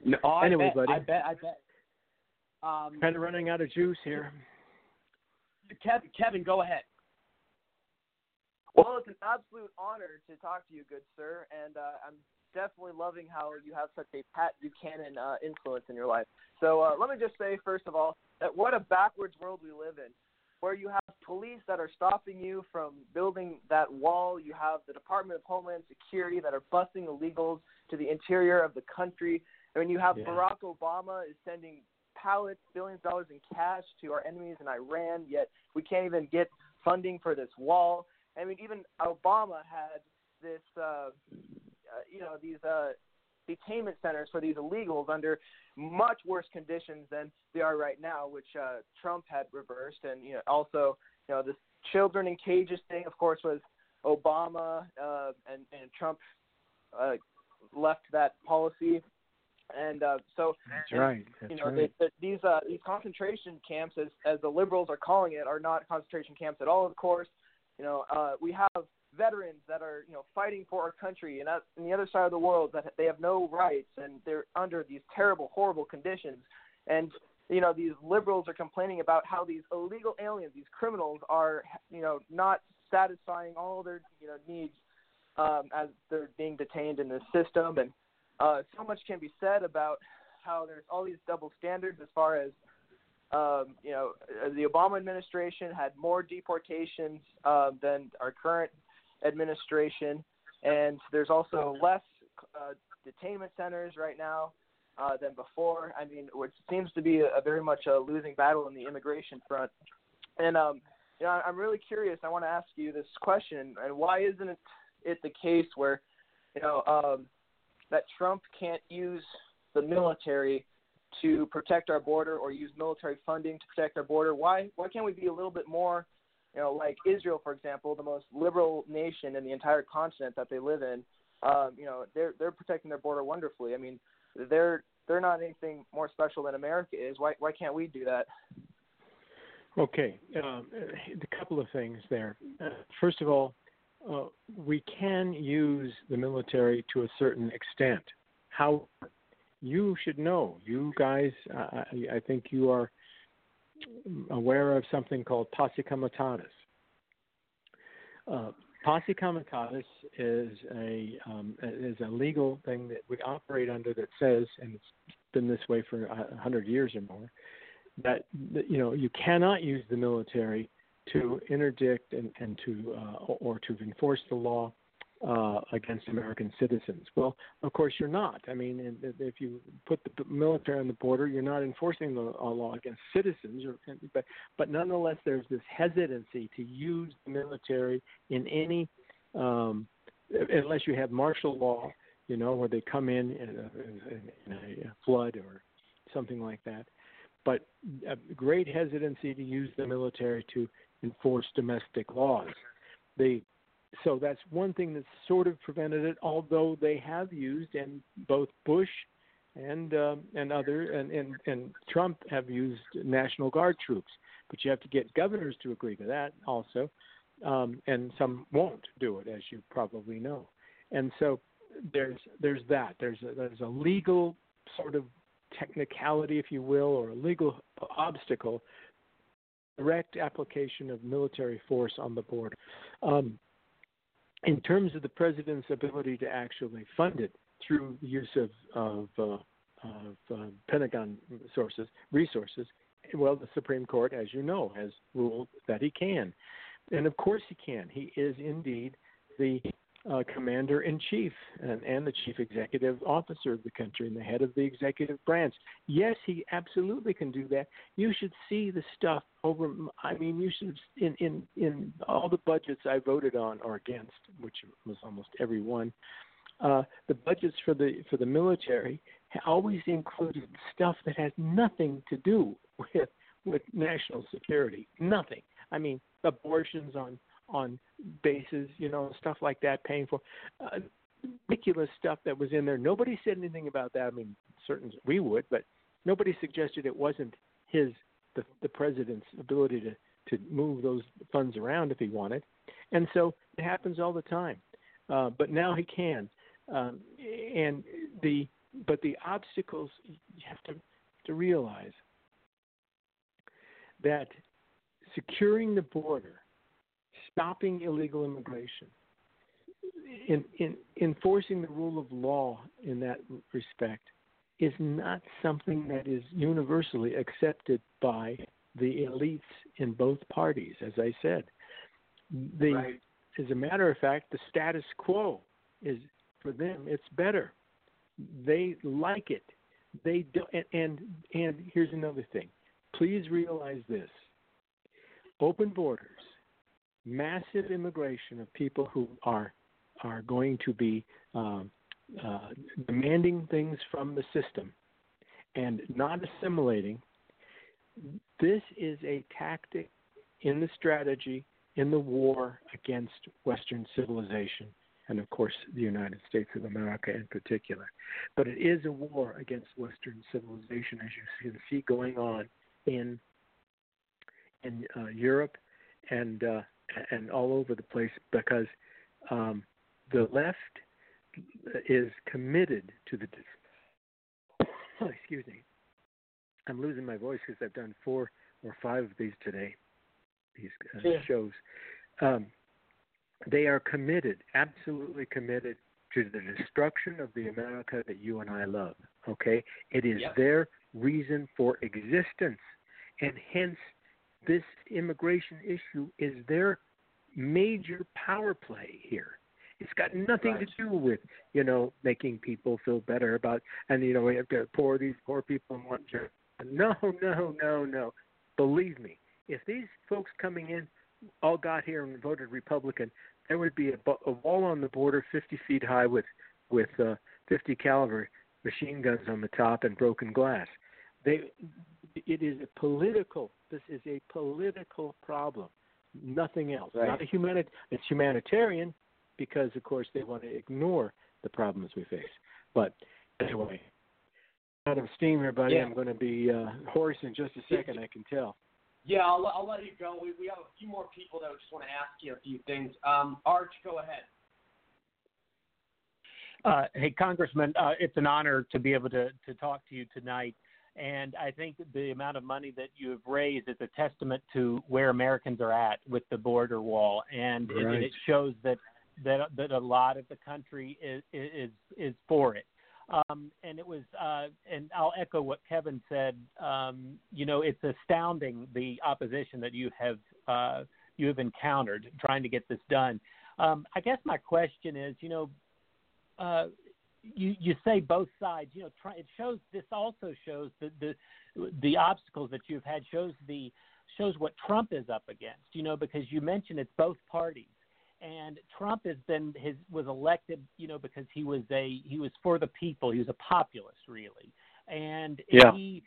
No, I Anyway, bet, buddy. I bet. I bet. Um, Kind of running out of juice here. Kevin, Kevin, go ahead. Well, it's an absolute honor to talk to you, good sir, and uh, I'm definitely loving how you have such a Pat Buchanan uh, influence in your life. So uh, let me just say, first of all, that what a backwards world we live in, where you have police that are stopping you from building that wall. You have the Department of Homeland Security that are busting illegals to the interior of the country. I mean, you have Yeah. Barack Obama is sending pallets, billions of dollars in cash to our enemies in Iran, yet we can't even get funding for this wall. I mean, even Obama had this, uh, uh, you know, these uh, detainment centers for these illegals under much worse conditions than they are right now, which uh, Trump had reversed. And you know, also, you know, this children in cages thing, of course, was Obama uh, and and Trump uh, left that policy. And uh, so, That's and, right. That's you know, right. they, the, these uh, these concentration camps, as as the liberals are calling it, are not concentration camps at all. Of course, you know, uh, we have veterans that are you know fighting for our country, and on the other side of the world that they have no rights and they're under these terrible, horrible conditions. And you know, these liberals are complaining about how these illegal aliens, these criminals, are you know not satisfying all their you know needs um, as they're being detained in this system, and uh, so much can be said about how there's all these double standards as far as um, you know the Obama administration had more deportations uh, than our current administration, and there's also less uh, detainment centers right now uh, than before. I mean, which seems to be a, a very much a losing battle in the immigration front. And um, you know, I'm really curious. I want to ask you this question: and why isn't it, it the case where you know um, that Trump can't use the military to protect our border or use military funding to protect our border? Why why can't we be a little bit more, you know, like Israel, for example, the most liberal nation in the entire continent that they live in? Um, you know, they're they're protecting their border wonderfully. I mean, they're they're not anything more special than America is. Why why can't we do that? Okay, um, a couple of things there. Uh, first of all, uh, we can use the military to a certain extent. How you should know, you guys, uh, I, I think you are aware of something called posse comitatus. Uh, posse comitatus is a um, is a legal thing that we operate under that says, and it's been this way for a hundred years or more, that, you know you cannot use the military to interdict and, and to uh, or to enforce the law uh, against American citizens. Well, of course you're not. I mean, if you put the military on the border, you're not enforcing the uh, law against citizens. But but nonetheless, there's this hesitancy to use the military in any um, unless you have martial law, you know, where they come in in a, in a flood or something like that but a great hesitancy to use the military to enforce domestic laws. They so that's one thing that sort of prevented it, although they have used and both Bush and um, and other and, and and Trump have used National Guard troops, but you have to get governors to agree to that also, um, and some won't do it, as you probably know, and so there's there's that. There's a, there's a legal sort of technicality, if you will, or a legal obstacle, direct application of military force on the border. Um, in terms of the president's ability to actually fund it through the use of, of, uh, of uh, Pentagon sources, resources, well, the Supreme Court, as you know, has ruled that he can. And of course he can. He is indeed the uh, commander in chief and, and the chief executive officer of the country and the head of the executive branch. Yes, he absolutely can do that. You should see the stuff over. I mean, you should in in in all the budgets I voted on or against, which was almost every one. Uh, the budgets for the for the military always included stuff that has nothing to do with with national security. Nothing. I mean, abortions on on bases, you know, stuff like that, paying for uh, ridiculous stuff that was in there. Nobody said anything about that. I mean, certain we would, but nobody suggested it wasn't his the the president's ability to to move those funds around if he wanted, and so it happens all the time. Uh, but now he can, um, and the but the obstacles you have to to realize that securing the border stopping illegal immigration, in, in enforcing the rule of law in that respect is not something that is universally accepted by the elites in both parties, as I said. The, Right. As a matter of fact, the status quo is for them. It's better. They like it. They do, and and, and here's another thing. Please realize this: open borders massive immigration of people who are are going to be um, uh, demanding things from the system and not assimilating. This is a tactic in the strategy in the war against Western civilization, and of course the United States of America in particular. But it is a war against Western civilization, as you can see going on in in uh, Europe and uh, and all over the place because um, the left is committed to the. excuse me. I'm losing my voice because I've done four or five of these today, these uh, Yeah. shows. Um, they are committed, absolutely committed to the destruction of the America that you and I love. Okay, it is Yep. their reason for existence, and hence this immigration issue is their major power play here. It's got nothing Right. to do with you know making people feel better about and you know we have to poor these poor people and want to no no no no believe me if these folks coming in all got here and voted Republican there would be a, a wall on the border 50 feet high with with uh, 50 caliber machine guns on the top and broken glass they it is a political this is a political problem nothing else Right. not a humanit it's humanitarian because of course they want to ignore the problems we face but anyway out of steam here buddy Yeah. i'm going to be uh, hoarse in just a second i can tell Yeah, I'll, I'll let you go. We, we have a few more people that just want to ask you a few things. Um, Arch, go ahead. Uh, hey, Congressman, uh, it's an honor to be able to, to talk to you tonight. And I think the amount of money that you have raised is a testament to where Americans are at with the border wall, and, it, it shows that, that that a lot of the country is is is for it. Um, and it was, uh, and I'll echo what Kevin said. Um, you know, it's astounding the opposition that you have uh, you have encountered trying to get this done. Um, I guess my question is, you know, uh, you you say both sides. You know, try, it shows. This also shows the the the obstacles that you've had. Shows the shows what Trump is up against. You know, because you mentioned it's both parties, and Trump has been his was elected. You know, because he was a he was for the people. He was a populist, really, and Yeah. he.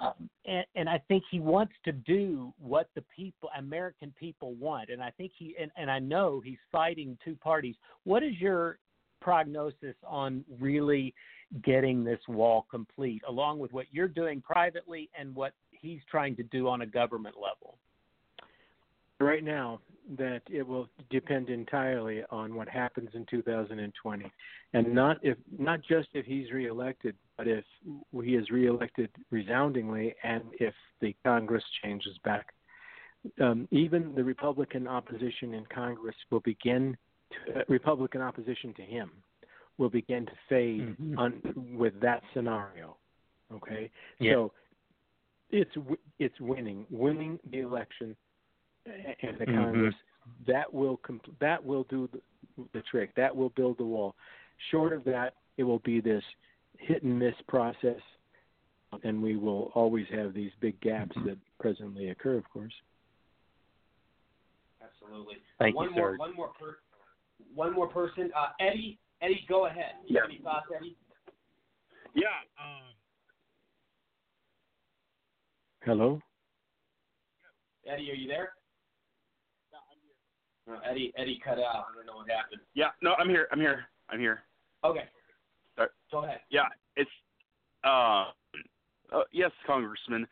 Um, and, and I think he wants to do what the people, American people, want. And I think he, and, and I know he's fighting two parties. What is your prognosis on really getting this wall complete, along with what you're doing privately and what he's trying to do on a government level? right now that it will depend entirely on what happens in 2020 and not if not just if he's reelected but if he is reelected resoundingly, and if the Congress changes back, um, even the Republican opposition in Congress will begin. To, uh, Republican opposition to him will begin to fade Mm-hmm. on, with that scenario. Okay, Yeah. so it's it's winning, winning the election and the Mhm. Congress. That will compl- that will do the, the trick. That will build the wall. Short of that, it will be this hit and miss process, and we will always have these big gaps that presently occur. Of course. Absolutely. Thank one you, more, sir. one more, per, one more person. Uh, Eddie, Eddie, go ahead. You Yeah. have any thoughts, Eddie? Yeah. Um, Hello. Eddie, are you there? No, Eddie, Eddie cut out. I don't know what happened. yeah. No, I'm here. I'm here. I'm here. Okay. Uh, Go ahead. Yeah. It's. Uh, uh. Yes, Congressman.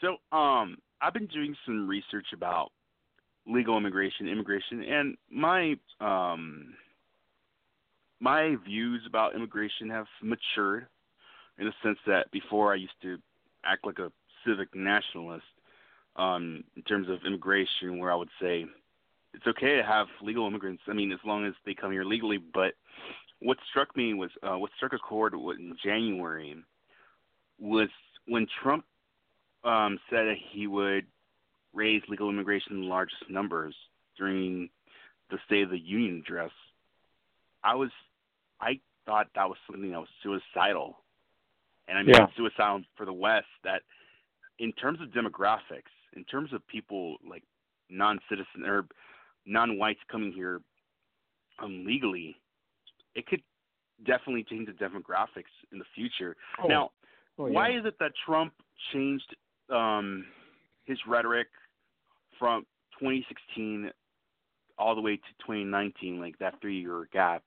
So, um, I've been doing some research about legal immigration, immigration, and my um. My views about immigration have matured, in the sense that before I used to act like a civic nationalist, um, in terms of immigration, where I would say it's okay to have legal immigrants. I mean, as long as they come here legally. But what struck me was uh, what struck a chord in January was when Trump um, said that he would raise legal immigration in the largest numbers during the State of the Union address. I was, I thought that was something that was suicidal, and I mean Yeah. suicidal for the West. That in terms of demographics, in terms of people like non-citizen or non-whites coming here um, legally, it could definitely change the demographics in the future. Oh. Now, Oh, why is it that Trump changed um, his rhetoric from 2016 all the way to 2019, like that three-year gap?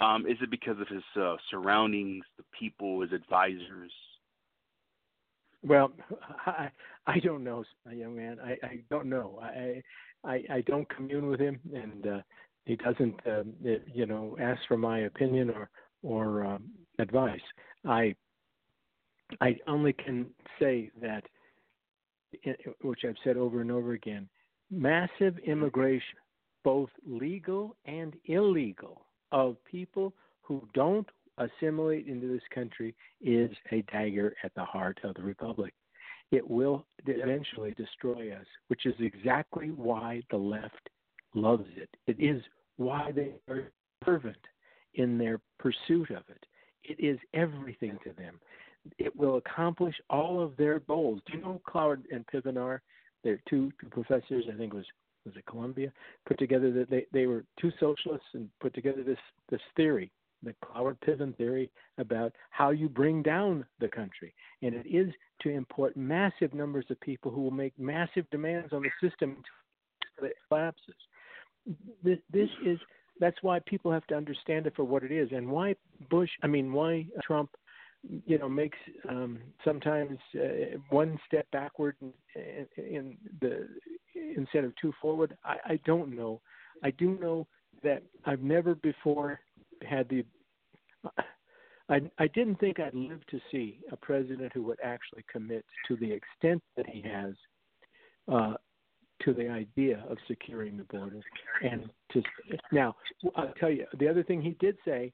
Um, is it because of his uh, surroundings, the people, his advisors? Well, I I don't know, young man. I I don't know. I I I don't commune with him, and uh, he doesn't, um, you know, ask for my opinion or or um, advice. I I only can say that, which I've said over and over again, massive mm-hmm. immigration, both legal and illegal, of people who don't assimilate into this country is a dagger at the heart of the republic. It will eventually destroy us, which is exactly why the left loves it. It is why they are fervent in their pursuit of it. It is everything to them. It will accomplish all of their goals. Do you know Cloward and Pivenar? They're two, two professors, I think it was was it Columbia, put together that they, they were two socialists and put together this this theory, the Cloward Piven theory about how you bring down the country. And it is to import massive numbers of people who will make massive demands on the system until it collapses. This, this is that's why people have to understand it for what it is, and why Bush. I mean, why Trump. You know, makes um, sometimes uh, one step backward in, in, the instead of two forward. I, I don't know. I do know that I've never before had the I, I didn't think I'd live to see a president who would actually commit to the extent that he has uh, to the idea of securing the border. And to now, I'll tell you the other thing he did say,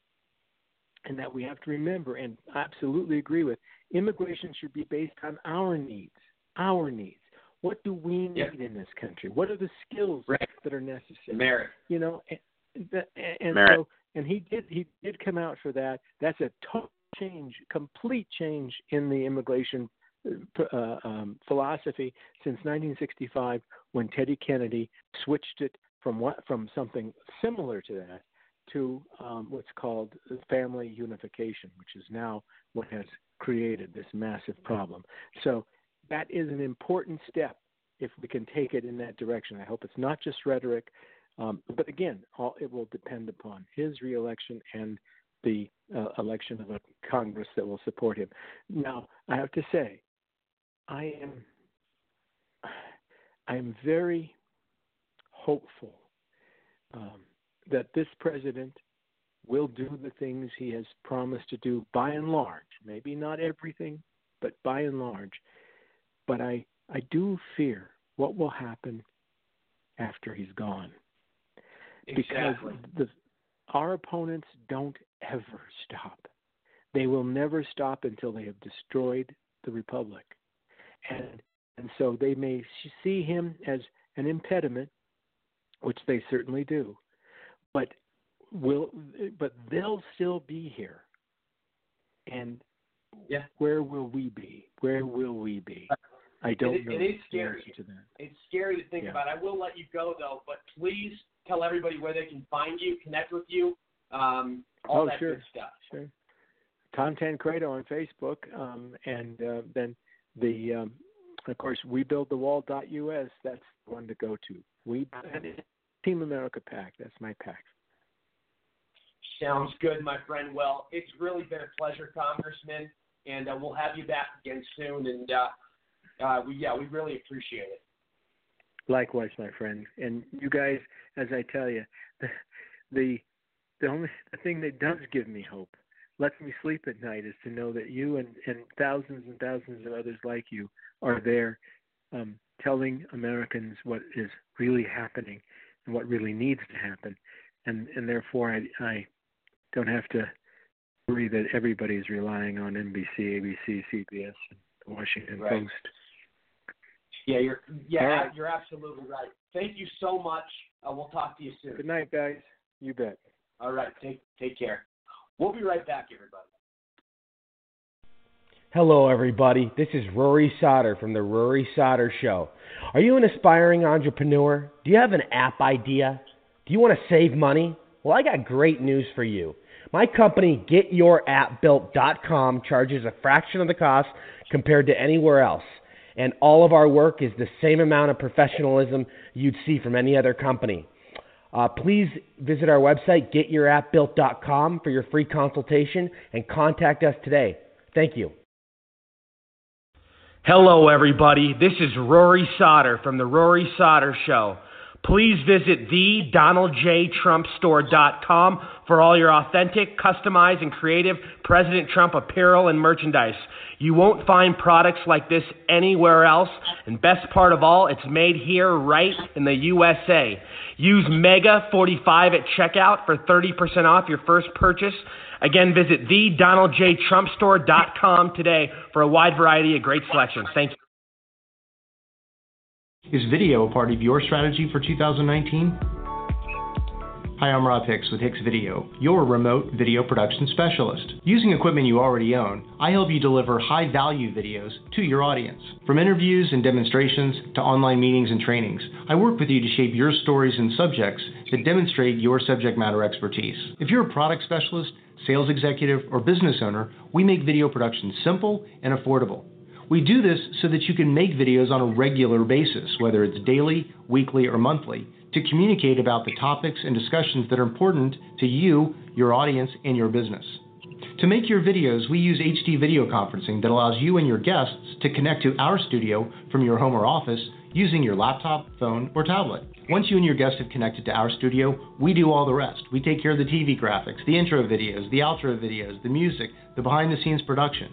and that we have to remember and absolutely agree with: immigration should be based on our needs. Our needs. What do we need Yeah. in this country? What are the skills that are necessary? Merit. You know, and, and Merit. so and he did he did come out for that. That's a total change, complete change in the immigration uh, um, philosophy since 1965, when Teddy Kennedy switched it from what from something similar to that to um, what's called family unification, which is now what has created this massive problem. So that is an important step if we can take it in that direction. I hope it's not just rhetoric, um, but again, all, it will depend upon his reelection and the uh, election of a Congress that will support him. Now, I have to say, I am I am very hopeful um, that this president will do the things he has promised to do by and large. Maybe not everything, but by and large. But I, I do fear what will happen after he's gone. Exactly. Because the, our opponents don't ever stop. They will never stop until they have destroyed the republic. And and so they may see him as an impediment, which they certainly do. But will but they'll still be here. And yeah. where will we be? Where will we be? I don't it, know it is scary. to that. It's scary to think Yeah. about. I will let you go though, but please tell everybody where they can find you, connect with you, um, all oh, that sure, good stuff. Sure. Tom Tancredo on Facebook, um, and uh, then the, um, of course, WeBuildTheWall.us. That's the one to go to. We Team America PAC. That's my PAC. Sounds good, my friend. Well, it's really been a pleasure, Congressman, and uh, we'll have you back again soon. And uh, uh, we, yeah, we really appreciate it. Likewise, my friend. And you guys, as I tell you, the the, the only the thing that does give me hope, lets me sleep at night, is to know that you and, and thousands and thousands of others like you are there, um, telling Americans what is really happening and what really needs to happen, and and therefore I I don't have to worry that everybody is relying on NBC, ABC, CBS, and the Washington Right. Post. Yeah, you're yeah, right. you're absolutely right. Thank you so much. Uh, we'll talk to you soon. Good night, guys. You bet. All right, take take care. We'll be right back, everybody. Hello, everybody. This is Rory Sauter from The Rory Sauter Show. Are you an aspiring entrepreneur? Do you have an app idea? Do you want to save money? Well, I got great news for you. My company, GetYourAppBuilt.com, charges a fraction of the cost compared to anywhere else. And all of our work is the same amount of professionalism you'd see from any other company. Uh, please visit our website, GetYourAppBuilt.com, for your free consultation and contact us today. Thank you. Hello, everybody. This is Rory Sauter from The Rory Sauter Show. Please visit thedonaldjtrumpstore.com for all your authentic, customized, and creative President Trump apparel and merchandise. You won't find products like this anywhere else, and best part of all, it's made here right in the USA. Use MEGA45 at checkout for 30% off your first purchase. Again, visit thedonaldjtrumpstore.com today for a wide variety of great selections. Thank you. Is video a part of your strategy for 2019? Hi, I'm Rob Hicks with Hicks Video, your remote video production specialist. Using equipment you already own, I help you deliver high value videos to your audience. From interviews and demonstrations to online meetings and trainings, I work with you to shape your stories and subjects that demonstrate your subject matter expertise. If you're a product specialist, sales executive, or business owner, we make video production simple and affordable. We do this so that you can make videos on a regular basis, whether it's daily, weekly, or monthly, to communicate about the topics and discussions that are important to you, your audience, and your business. To make your videos, we use HD video conferencing that allows you and your guests to connect to our studio from your home or office using your laptop, phone, or tablet. Once you and your guests have connected to our studio, we do all the rest. We take care of the TV graphics, the intro videos, the outro videos, the music, the behind the scenes production.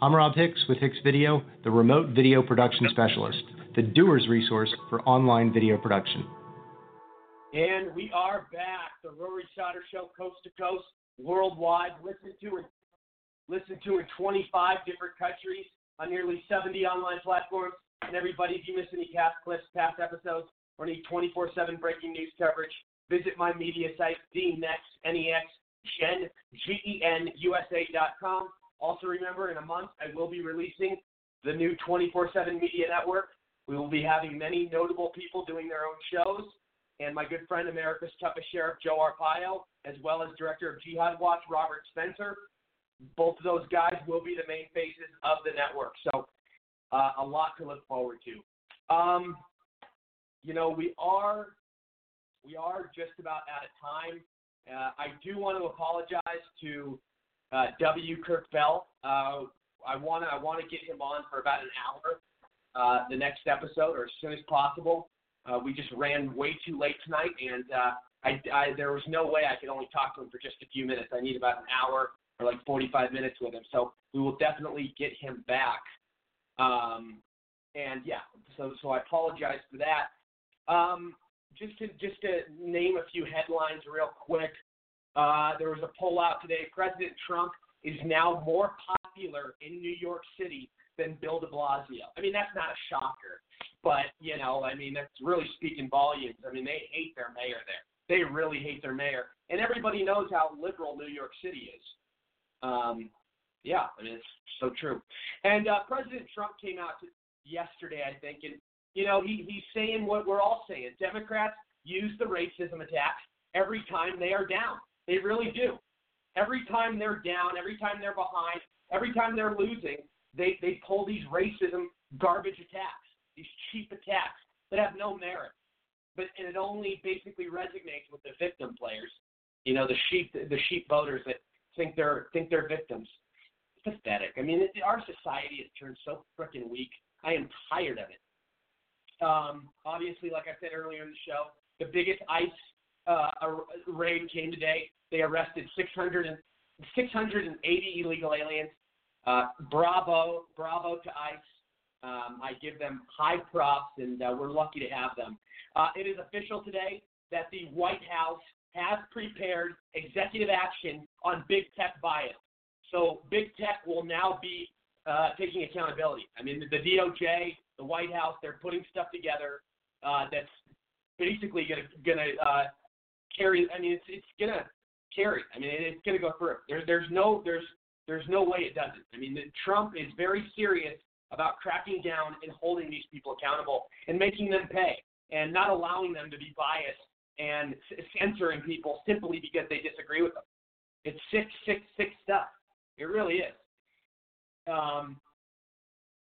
I'm Rob Hicks with Hicks Video, the remote video production specialist, the doer's resource for online video production. And we are back. The Rory Sauter Show, coast to coast, worldwide. Listen to it. Listen to in 25 different countries on nearly 70 online platforms. And everybody, if you miss any cast clips, past episodes, or need 24/7 breaking news coverage, visit my media site, dnext, N-E-X, Gen, G-E-N. Also remember, in a month, I will be releasing the new 24/7 Media Network. We will be having many notable people doing their own shows and my good friend, America's toughest sheriff, Joe Arpaio, as well as director of Jihad Watch, Robert Spencer. Both of those guys will be the main faces of the network. So uh, a lot to look forward to. Um, you know, we are we are just about out of time. Uh, I do want to apologize to uh, W. Kirk Bell. Uh, I want to I want to get him on for about an hour uh, the next episode or as soon as possible. Uh, we just ran way too late tonight, and uh, I, I there was no way I could only talk to him for just a few minutes. I need about an hour or like 45 minutes with him. So we will definitely get him back. Um, and yeah, so so I apologize for that. Um, just to just to name a few headlines real quick. Uh, there was a poll out today. President Trump is now more popular in New York City than Bill De Blasio. I mean, that's not a shocker, but you know, I mean, that's really speaking volumes. I mean, they hate their mayor there. They really hate their mayor, and everybody knows how liberal New York City is. Um, yeah, I mean, it's so true. And uh, President Trump came out yesterday, I think, and you know, he he's saying what we're all saying. Democrats use the racism attacks every time they are down. They really do. Every time they're down, every time they're behind, every time they're losing, they they pull these racism garbage attacks, these cheap attacks that have no merit. But and it only basically resonates with the victim players. You know, the sheep the sheep voters that think they're think they're victims. It's pathetic. I mean, it, our society has turned so freaking weak. I am tired of it. Um, obviously, like I said earlier in the show, the biggest ICE uh, raid came today. They arrested 600 and, 680 illegal aliens. Uh, bravo, bravo to ICE. Um, I give them high props, and uh, we're lucky to have them. Uh, it is official today that the White House has prepared executive action on big tech bias. So big tech will now be uh, taking accountability. I mean, the, the DOJ, the White House, they're putting stuff together uh, that's basically gonna gonna uh, carry. I mean, it's it's gonna carry. I mean, it's gonna go through. There's there's no there's there's no way it doesn't. I mean, Trump is very serious about cracking down and holding these people accountable and making them pay and not allowing them to be biased and censoring people simply because they disagree with them. It's sick, sick, sick stuff. It really is. Um,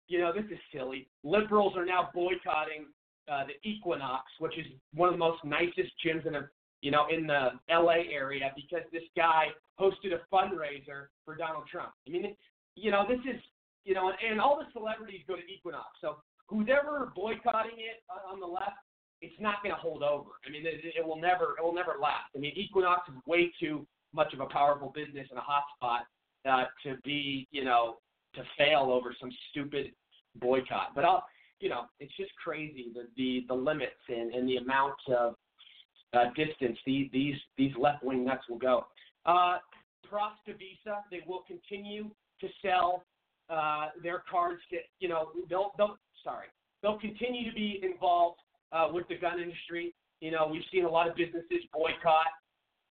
you know, this is silly. Liberals are now boycotting uh, the Equinox, which is one of the most nicest gyms in you know in the L.A. area because this guy hosted a fundraiser for Donald Trump. I mean, you know, this is you know, and all the celebrities go to Equinox. So who's ever boycotting it on the left, it's not going to hold over. I mean, it, it will never it will never last. I mean, Equinox is way too much of a powerful business and a hotspot uh, to be you know to fail over some stupid boycott. But I'll, you know, it's just crazy the the, the limits and, and the amount of uh, distance these these these left wing nuts will go. Uh, to Visa, they will continue to sell uh, their cards. To, you know, they'll they'll sorry, they'll continue to be involved uh, with the gun industry. You know, we've seen a lot of businesses boycott.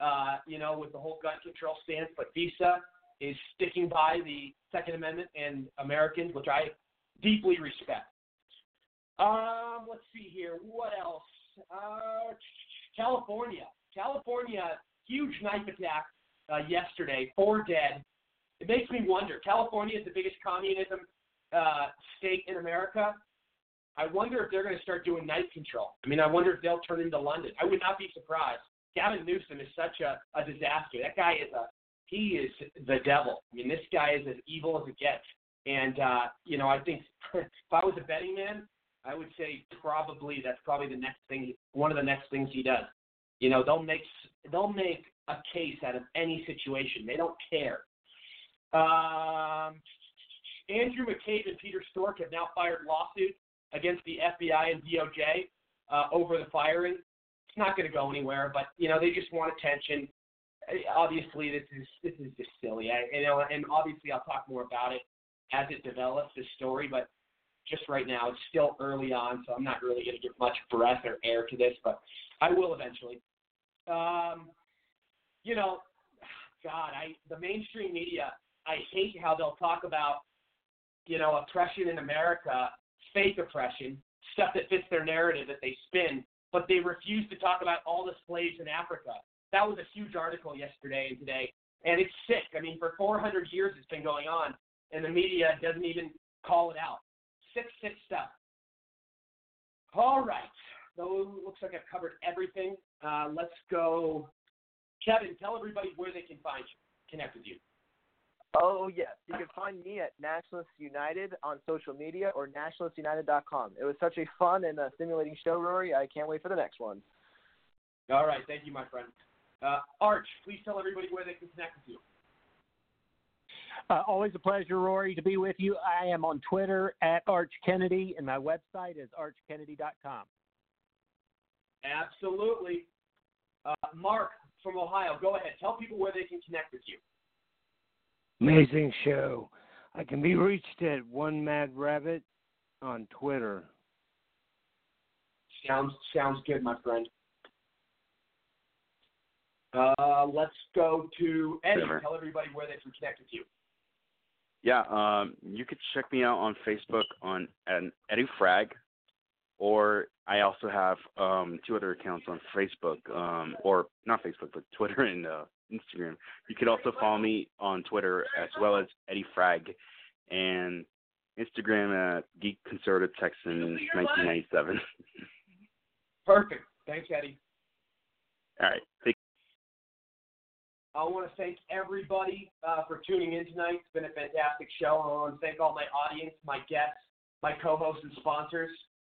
Uh, you know, with the whole gun control stance, but Visa is sticking by the Second Amendment and Americans, which I deeply respect. Um, let's see here. What else? Uh, California. California, huge knife attack uh, yesterday. Four dead. It makes me wonder. California is the biggest communism uh, state in America. I wonder if they're going to start doing knife control. I mean, I wonder if they'll turn into London. I would not be surprised. Gavin Newsom is such a, a disaster. That guy is a he is the devil. I mean, this guy is as evil as it gets. And uh, you know, I think if I was a betting man, I would say probably that's probably the next thing, one of the next things he does. You know, they'll make they'll make a case out of any situation. They don't care. Um, Andrew McCabe and Peter Strzok have now fired lawsuits against the FBI and DOJ uh, over the firing. It's not going to go anywhere, but you know they just want attention obviously this is this is just silly. I, you know, and obviously I'll talk more about it as it develops this story, but just right now it's still early on, so I'm not really going to give much breath or air to this, but I will eventually. Um, you know, God, I the mainstream media, I hate how they'll talk about, you know, oppression in America, fake oppression, stuff that fits their narrative that they spin, but they refuse to talk about all the slaves in Africa. That was a huge article yesterday and today, and it's sick. I mean, for 400 years it's been going on, and the media doesn't even call it out. Sick, sick stuff. All right. So it looks like I've covered everything. Uh, let's go. Kevin, tell everybody where they can find you, connect with you. Oh yes, you can find me at Nationalists United on social media or nationalistunited.com. It was such a fun and uh, stimulating show, Rory. I can't wait for the next one. All right, thank you, my friend. Uh, Arch, please tell everybody where they can connect with you. Uh, always a pleasure, Rory, to be with you. I am on Twitter at Arch Kennedy, and my website is archkennedy.com. Absolutely. Uh, Mark from Ohio, go ahead. Tell people where they can connect with you. Amazing show. I can be reached at One Mad Rabbit on Twitter. Sounds sounds good, my friend. Uh, let's go to Eddie. Trevor. Tell everybody where they can connect with you. Yeah, um, you could check me out on Facebook on an Eddie Frag, or I also have um, two other accounts on Facebook, um, or not Facebook, but Twitter and uh, Instagram. You could also follow me on Twitter as well as Eddie Frag, and Instagram at Geek Conservative Texan 1997. Perfect. Thanks, Eddie. All right. Thank I want to thank everybody uh, for tuning in tonight. It's been a fantastic show. I want to thank all my audience, my guests, my co-hosts, and sponsors.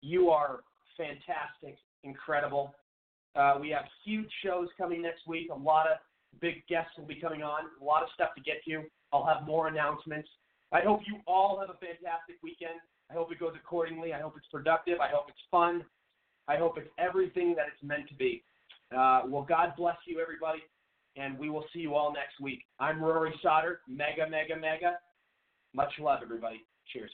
You are fantastic, incredible. Uh, we have huge shows coming next week. A lot of big guests will be coming on. A lot of stuff to get to. I'll have more announcements. I hope you all have a fantastic weekend. I hope it goes accordingly. I hope it's productive. I hope it's fun. I hope it's everything that it's meant to be. Uh, well, God bless you, everybody, and we will see you all next week. I'm Rory Sauter. Mega, mega, mega. Much love, everybody. Cheers.